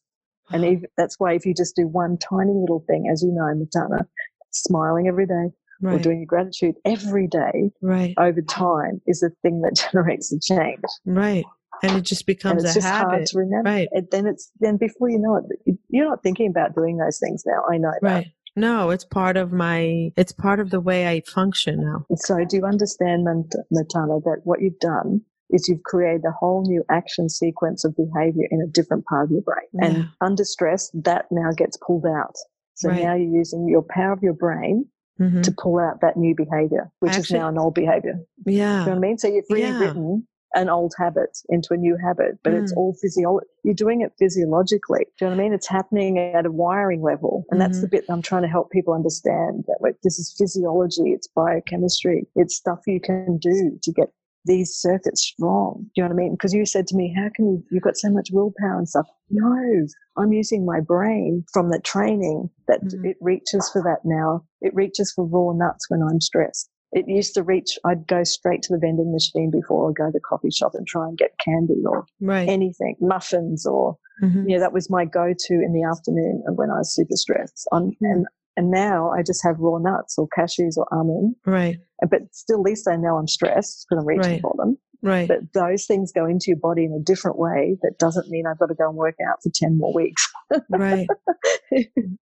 And even, that's why if you just do one tiny little thing, as you know, Matana, smiling every day right. or doing your gratitude every day right. over time is the thing that generates the change. Right. And it just becomes a just habit. Right. And then it's then before you know it, you're not thinking about doing those things now. I know that. Right. No, it's part of my, it's part of the way I function now. So do you understand, Matana, that what you've done is you've created a whole new action sequence of behavior in a different part of your brain. Yeah. And under stress, that now gets pulled out. So Right. now you're using your power of your brain hmm to pull out that new behavior, which is now an old behavior. Do Yeah. you know what I mean? So you've Yeah. rewritten an old habit into a new habit, but it's Mm. all physiology. You're doing it physiologically. Do you know what I mean? It's happening at a wiring level. And that's Mm-hmm. the bit I'm trying to help people understand that like, this is physiology. It's biochemistry. It's stuff you can do to get these circuits strong. Do you know what I mean? Because you said to me, how can you, you've got so much willpower and stuff. No, I'm using my brain from the training that Mhm. it reaches for that now. It reaches for raw nuts when I'm stressed. It used to reach, I'd go straight to the vending machine before I go to the coffee shop and try and get candy or Right. anything, muffins or, Mhm. you know, that was my go-to in the afternoon when I was super stressed. Um, and, and now I just have raw nuts or cashews or almond, Right. but still at least I know I'm stressed because I'm reaching Right. for them. Right. But those things go into your body in a different way. That doesn't mean I've got to go and work out for 10 more weeks. right.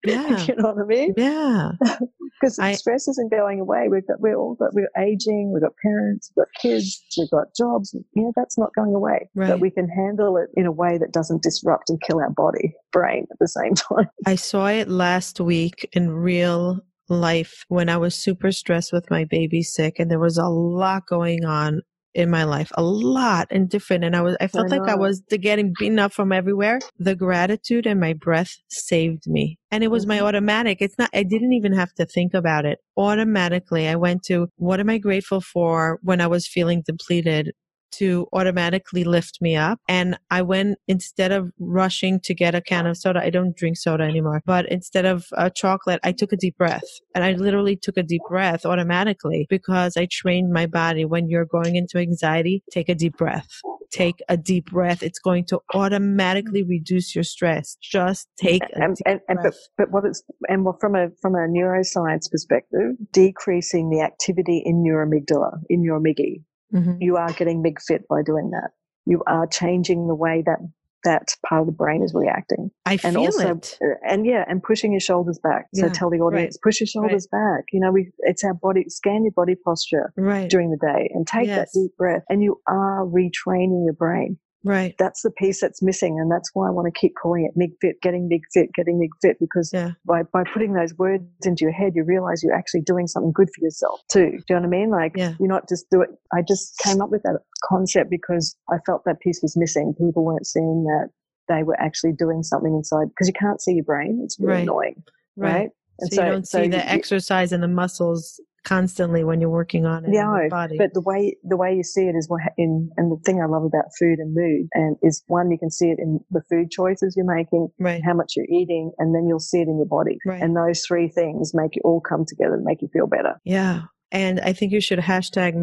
Yeah. you know what I mean? Yeah. Because stress isn't going away. We've got, we're all got, we're aging, we've got parents, we've got kids, we've got jobs. You know, that's not going away. Right. But we can handle it in a way that doesn't disrupt and kill our body, brain at the same time. I saw it last week in real life when I was super stressed with my baby sick and there was a lot going on in my life, a lot and different. And I was, I felt like I was getting beaten up from everywhere. The gratitude and my breath saved me. And it was my Mhm. automatic. It's not, I didn't even have to think about it. Automatically, I went to what am I grateful for when I was feeling depleted to automatically lift me up. And I went instead of rushing to get a can of soda, I don't drink soda anymore, but instead of a chocolate, I took a deep breath and I literally took a deep breath automatically because I trained my body when you're going into anxiety, take a deep breath. Take a deep breath. It's going to automatically reduce your stress. Just take a And, deep and, and but, breath. but what it's, and what from a, from a neuroscience perspective, decreasing the activity in your amygdala, in your amygdala, Mhm. you are getting MIG fit by doing that. You are changing the way that that part of the brain is reacting. I and feel also it. uh, and yeah and pushing your shoulders back so Yeah, tell the audience push your shoulders back you know we it's our body scan your body posture Right. during the day and take Yes. that deep breath and you are retraining your brain Right. that's the piece that's missing and that's why i want to keep calling it MIG fit getting MIG fit getting MIG fit because Yeah. by, by putting those words into your head you realize you're actually doing something good for yourself too do you know what i mean like Yeah. you're not just do it i just came up with that concept because i felt that piece was missing people weren't seeing that they were actually doing something inside because you can't see your brain it's really Right. annoying Right. right, So, you don't see you- the exercise and the muscles constantly when you're working on it in No, your body. But the way the way you see it is what in and the thing I love about food and mood and is one you can see it in the food choices you're making, right. how much you're eating, and then you'll see it in your body. Right. And those three things make it all come together and make you feel better. Yeah. And I think you should hashtag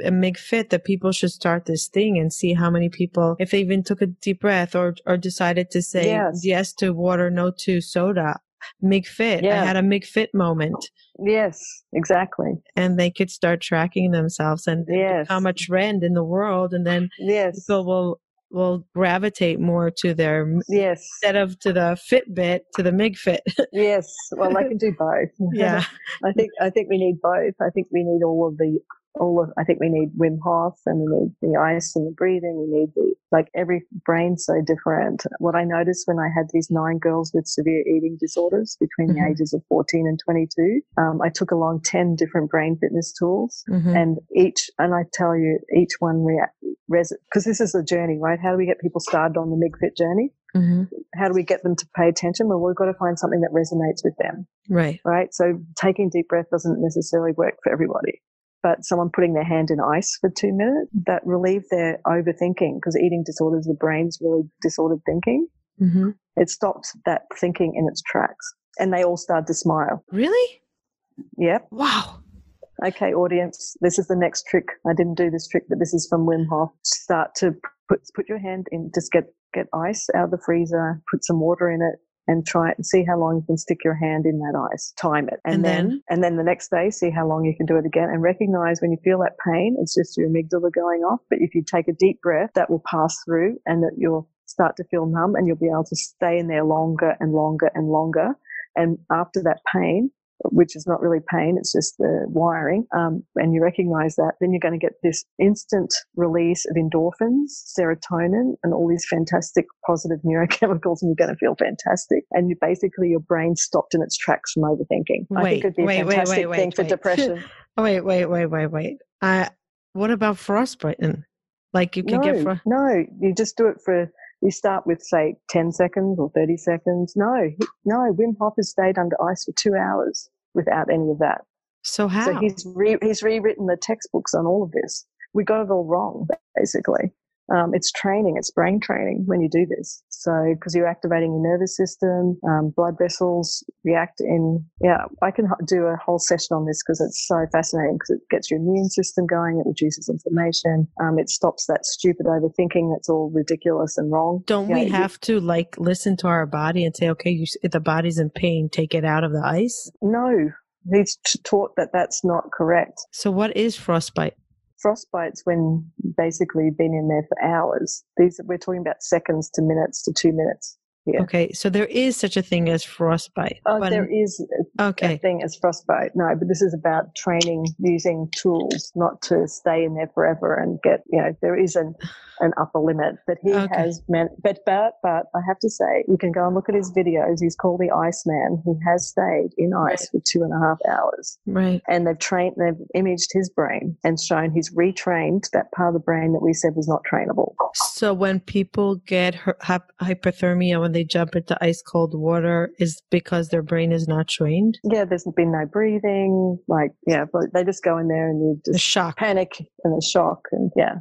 MigFit that people should start this thing and see how many people, if they even took a deep breath or, or decided to say Yes. yes to water, no to soda. MigFit. I had a MigFit moment Yes, exactly. and they could start tracking themselves and Yes. become a trend in the world. And then Yes. people will, will gravitate more to their, Yes. instead of to the Fitbit, to the MigFit. Yes. Well, I can do both. yeah. I think I think we need both. I think we need all of the all of I think we need Wim Hof and we need the ice and the breathing. We need the like every brain's so different. What I noticed when I had these nine girls with severe eating disorders between the Mhm. ages of 14 and 22, um, I took along 10 different brain fitness tools. Mhm. And each, and I tell you, each one react, because this is a journey, right? How do we get people started on the MigFit journey? Mhm. How do we get them to pay attention? Well, we've got to find something that resonates with them Right. right? So taking deep breath doesn't necessarily work for everybody. But someone putting their hand in ice for two minutes, that relieved their overthinking because eating disorders, the brain's really disordered thinking. hmm It stopped that thinking in its tracks. And they all started to smile. Really? Yep. Wow. Okay, audience, this is the next trick. I didn't do this trick, but this is from Wim Hof. Start to put, put your hand in, just get get ice out of the freezer, put some water in it, and try it and see how long you can stick your hand in that ice. Time it, and, And then, then? and then the next day, see how long you can do it again, and recognize when you feel that pain, it's just your amygdala going off. But if you take a deep breath, that will pass through, and that you'll start to feel numb, and you'll be able to stay in there longer and longer and longer. And after that pain, which is not really pain, it's just the wiring, um, and you recognize that, then you're going to get this instant release of endorphins, serotonin, and all these fantastic positive neurochemicals, and you're going to feel fantastic. And you basically, your brain stopped in its tracks from overthinking. I Wait, think it'd be wait, a wait, fantastic wait, thing wait, for wait. depression. Wait, wait, wait, wait, wait. Uh, what about frostbite? Like you can no, get fro- no, you just do it for, you start with say 10 seconds or 30 seconds. No, no, Wim Hof has stayed under ice for two hours without any of that. So how? So he's re- he's rewritten the textbooks on all of this. We got it all wrong, basically. Um, it's training, it's brain training when you do this. So because you're activating your nervous system, um, blood vessels react in. Yeah, I can do a whole session on this because it's so fascinating because it gets your immune system going, it reduces inflammation, um, it stops that stupid overthinking that's all ridiculous and wrong. Don't we you- have to like listen to our body and say, okay, you, if the body's in pain, take it out of the ice? No, he's t- taught that that's not correct. So what is frostbite? Frostbite's when basically been in there for hours. These we're talking about seconds to minutes to two minutes. Yeah. Okay, so there is such a thing as frostbite. Oh, but- there is a, a thing as frostbite. No, but this is about training using tools, not to stay in there forever and get. You know, there is an an upper limit that he Okay. has meant. But but but I have to say, you can go and look at his videos. He's called the Iceman. He has stayed in ice for two and a half hours. right. and they've trained, they've imaged his brain and shown he's retrained that part of the brain that we said was not trainable. So when people get hy- hy- hypothermia when they jump into ice cold water, is because their brain is not trained? Yeah, there's been no breathing, like, yeah, but they just go in there and you The just shock. panic and the shock. And yeah,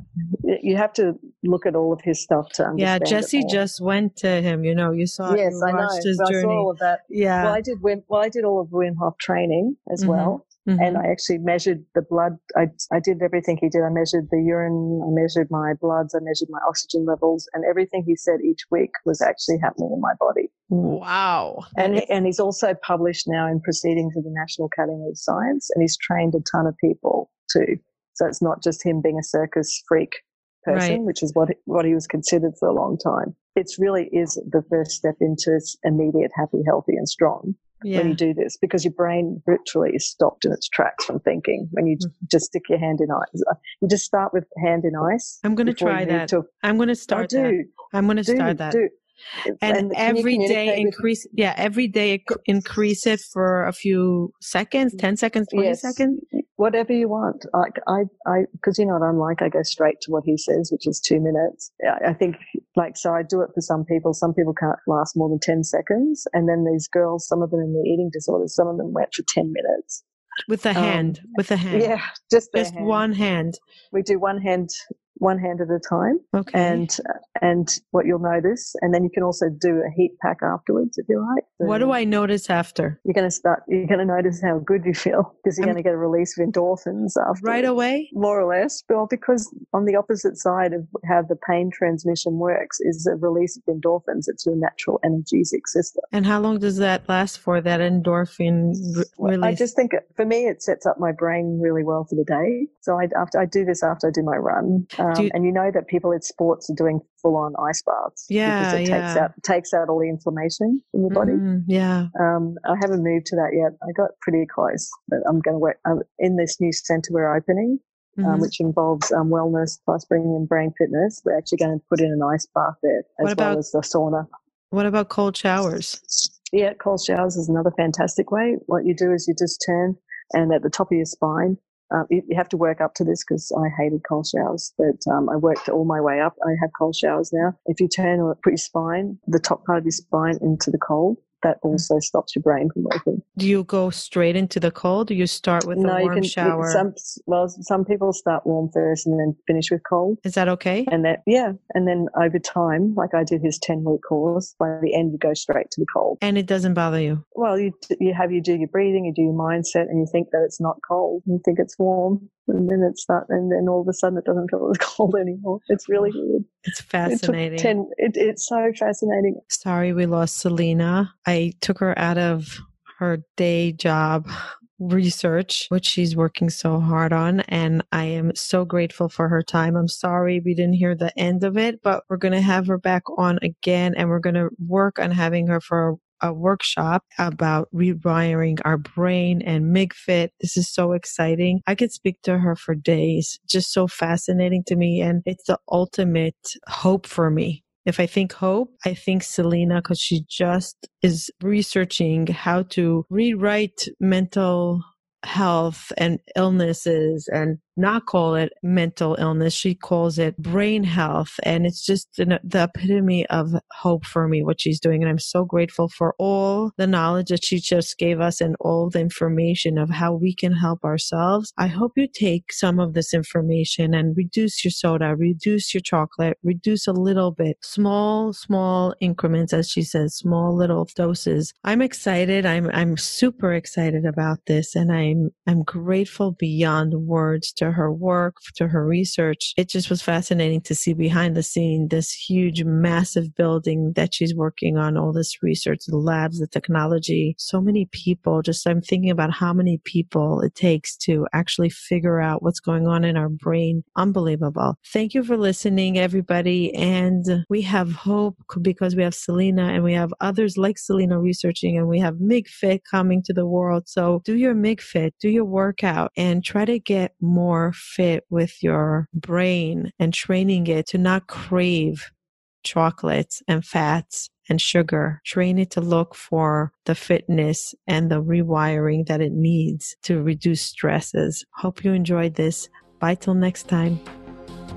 you have to look at all of his stuff to understand. Yeah, Jesse just went to him. You know, you saw. Yes, you I know. his I saw all of that. Yeah. Well, I did Wim, well, I did all of Wim Hof training as Mhm. well. Mhm. and I actually measured the blood. I, I did everything he did. I measured the urine, I measured my bloods, I measured my oxygen levels, and everything he said each week was actually happening in my body. wow. And, That is- and he's also published now in Proceedings of the National Academy of Science, and he's trained a ton of people too. So it's not just him being a circus freak person, Right. which is what what he was considered for a long time. It's really is the first step into immediate happy, healthy, and strong when you do this because your brain literally is stopped in its tracks from thinking when you j- Mm. just stick your hand in ice. You just start with hand in ice. I'm gonna try that. To, I'm going to start that. I'm going to start that. do. And, every day increase. Yeah, every day increase it for a few seconds, ten seconds, twenty Yes. seconds. whatever you want. Like I, I, because you know what I'm like. I go straight to what he says, which is two minutes. I, I think, like, so I do it for some people. Some people can't last more than ten seconds, and then these girls, some of them in the eating disorders, some of them went for ten minutes. With the Um, hand, with the hand. Yeah, just Just hand. one hand. We do one hand, one hand at a time. Okay. and and what you'll notice, and then you can also do a heat pack afterwards if you like. what do I notice after? You're going to start. You're going to notice how good you feel because you're going to get a release of endorphins after. Right away? More or less, well, because on the opposite side of how the pain transmission works is a release of endorphins. It's your natural analgesic system. And how long does that last for? That endorphin re- release? I just think for me, it sets up my brain really well for the day. So I, after I do this after I do my run, um, Do you- and you know that people in sports are doing full on ice baths Yeah, because it takes out takes out all the inflammation in your body. Mm, yeah. Um, I haven't moved to that yet. I got pretty close, but I'm going to work um, in this new centre we're opening, um, Mhm. which involves um, wellness plus bringing in brain fitness. We're actually going to put in an ice bath there as What about- well as the sauna. What about cold showers? Yeah, cold showers is another fantastic way. What you do is you just turn and at the top of your spine, you, you have to work up to this because I hated cold showers, but um, I worked all my way up. I have cold showers now. If you turn or put your spine, the top part of your spine into the cold, that Mm. also stops your brain from working. Do you go straight into the cold Do you start with a no, you warm can. shower? Some well, some people start warm first and then finish with cold, Is that okay? and that yeah, and then over time, like I did his ten week course, by the end you go straight to the cold. And it doesn't bother you? Well, you you have you do your breathing, you do your mindset, and you think that it's not cold, and you think it's warm, and then it's not, and then all of a sudden it doesn't feel as cold anymore. It's really weird. It's fascinating. It ten, it, it's so fascinating. Sorry, we lost Selena. I took her out of her day job research, which she's working so hard on. And I am so grateful for her time. I'm sorry we didn't hear the end of it, but we're going to have her back on again and we're going to work on having her for a workshop about rewiring our brain and MIGFIT. This is so exciting. I could speak to her for days. Just so fascinating to me. And it's the ultimate hope for me. If I think hope, I think Selena because she just is researching how to rewrite mental health and illnesses and not call it mental illness. She calls it brain health. And it's just an, the epitome of hope for me, what she's doing. And I'm so grateful for all the knowledge that she just gave us and all the information of how we can help ourselves. I hope you take some of this information and reduce your soda, reduce your chocolate, reduce a little bit, small, small increments, as she says, small little doses. I'm excited. I'm, I'm super excited about this. And I'm, I'm grateful beyond words her work, to her research. It just was fascinating to see behind the scene this huge, massive building that she's working on, all this research, the labs, the technology, so many people. Just I'm thinking about how many people it takes to actually figure out what's going on in our brain. Unbelievable. Thank you for listening, everybody. And we have hope because we have Selena and we have others like Selena researching and we have MIGFIT coming to the world. So do your MIGFIT, do your workout and try to get more more fit with your brain and training it to not crave chocolates and fats and sugar. Train it to look for the fitness and the rewiring that it needs to reduce stresses. Hope you enjoyed this. Bye till next time.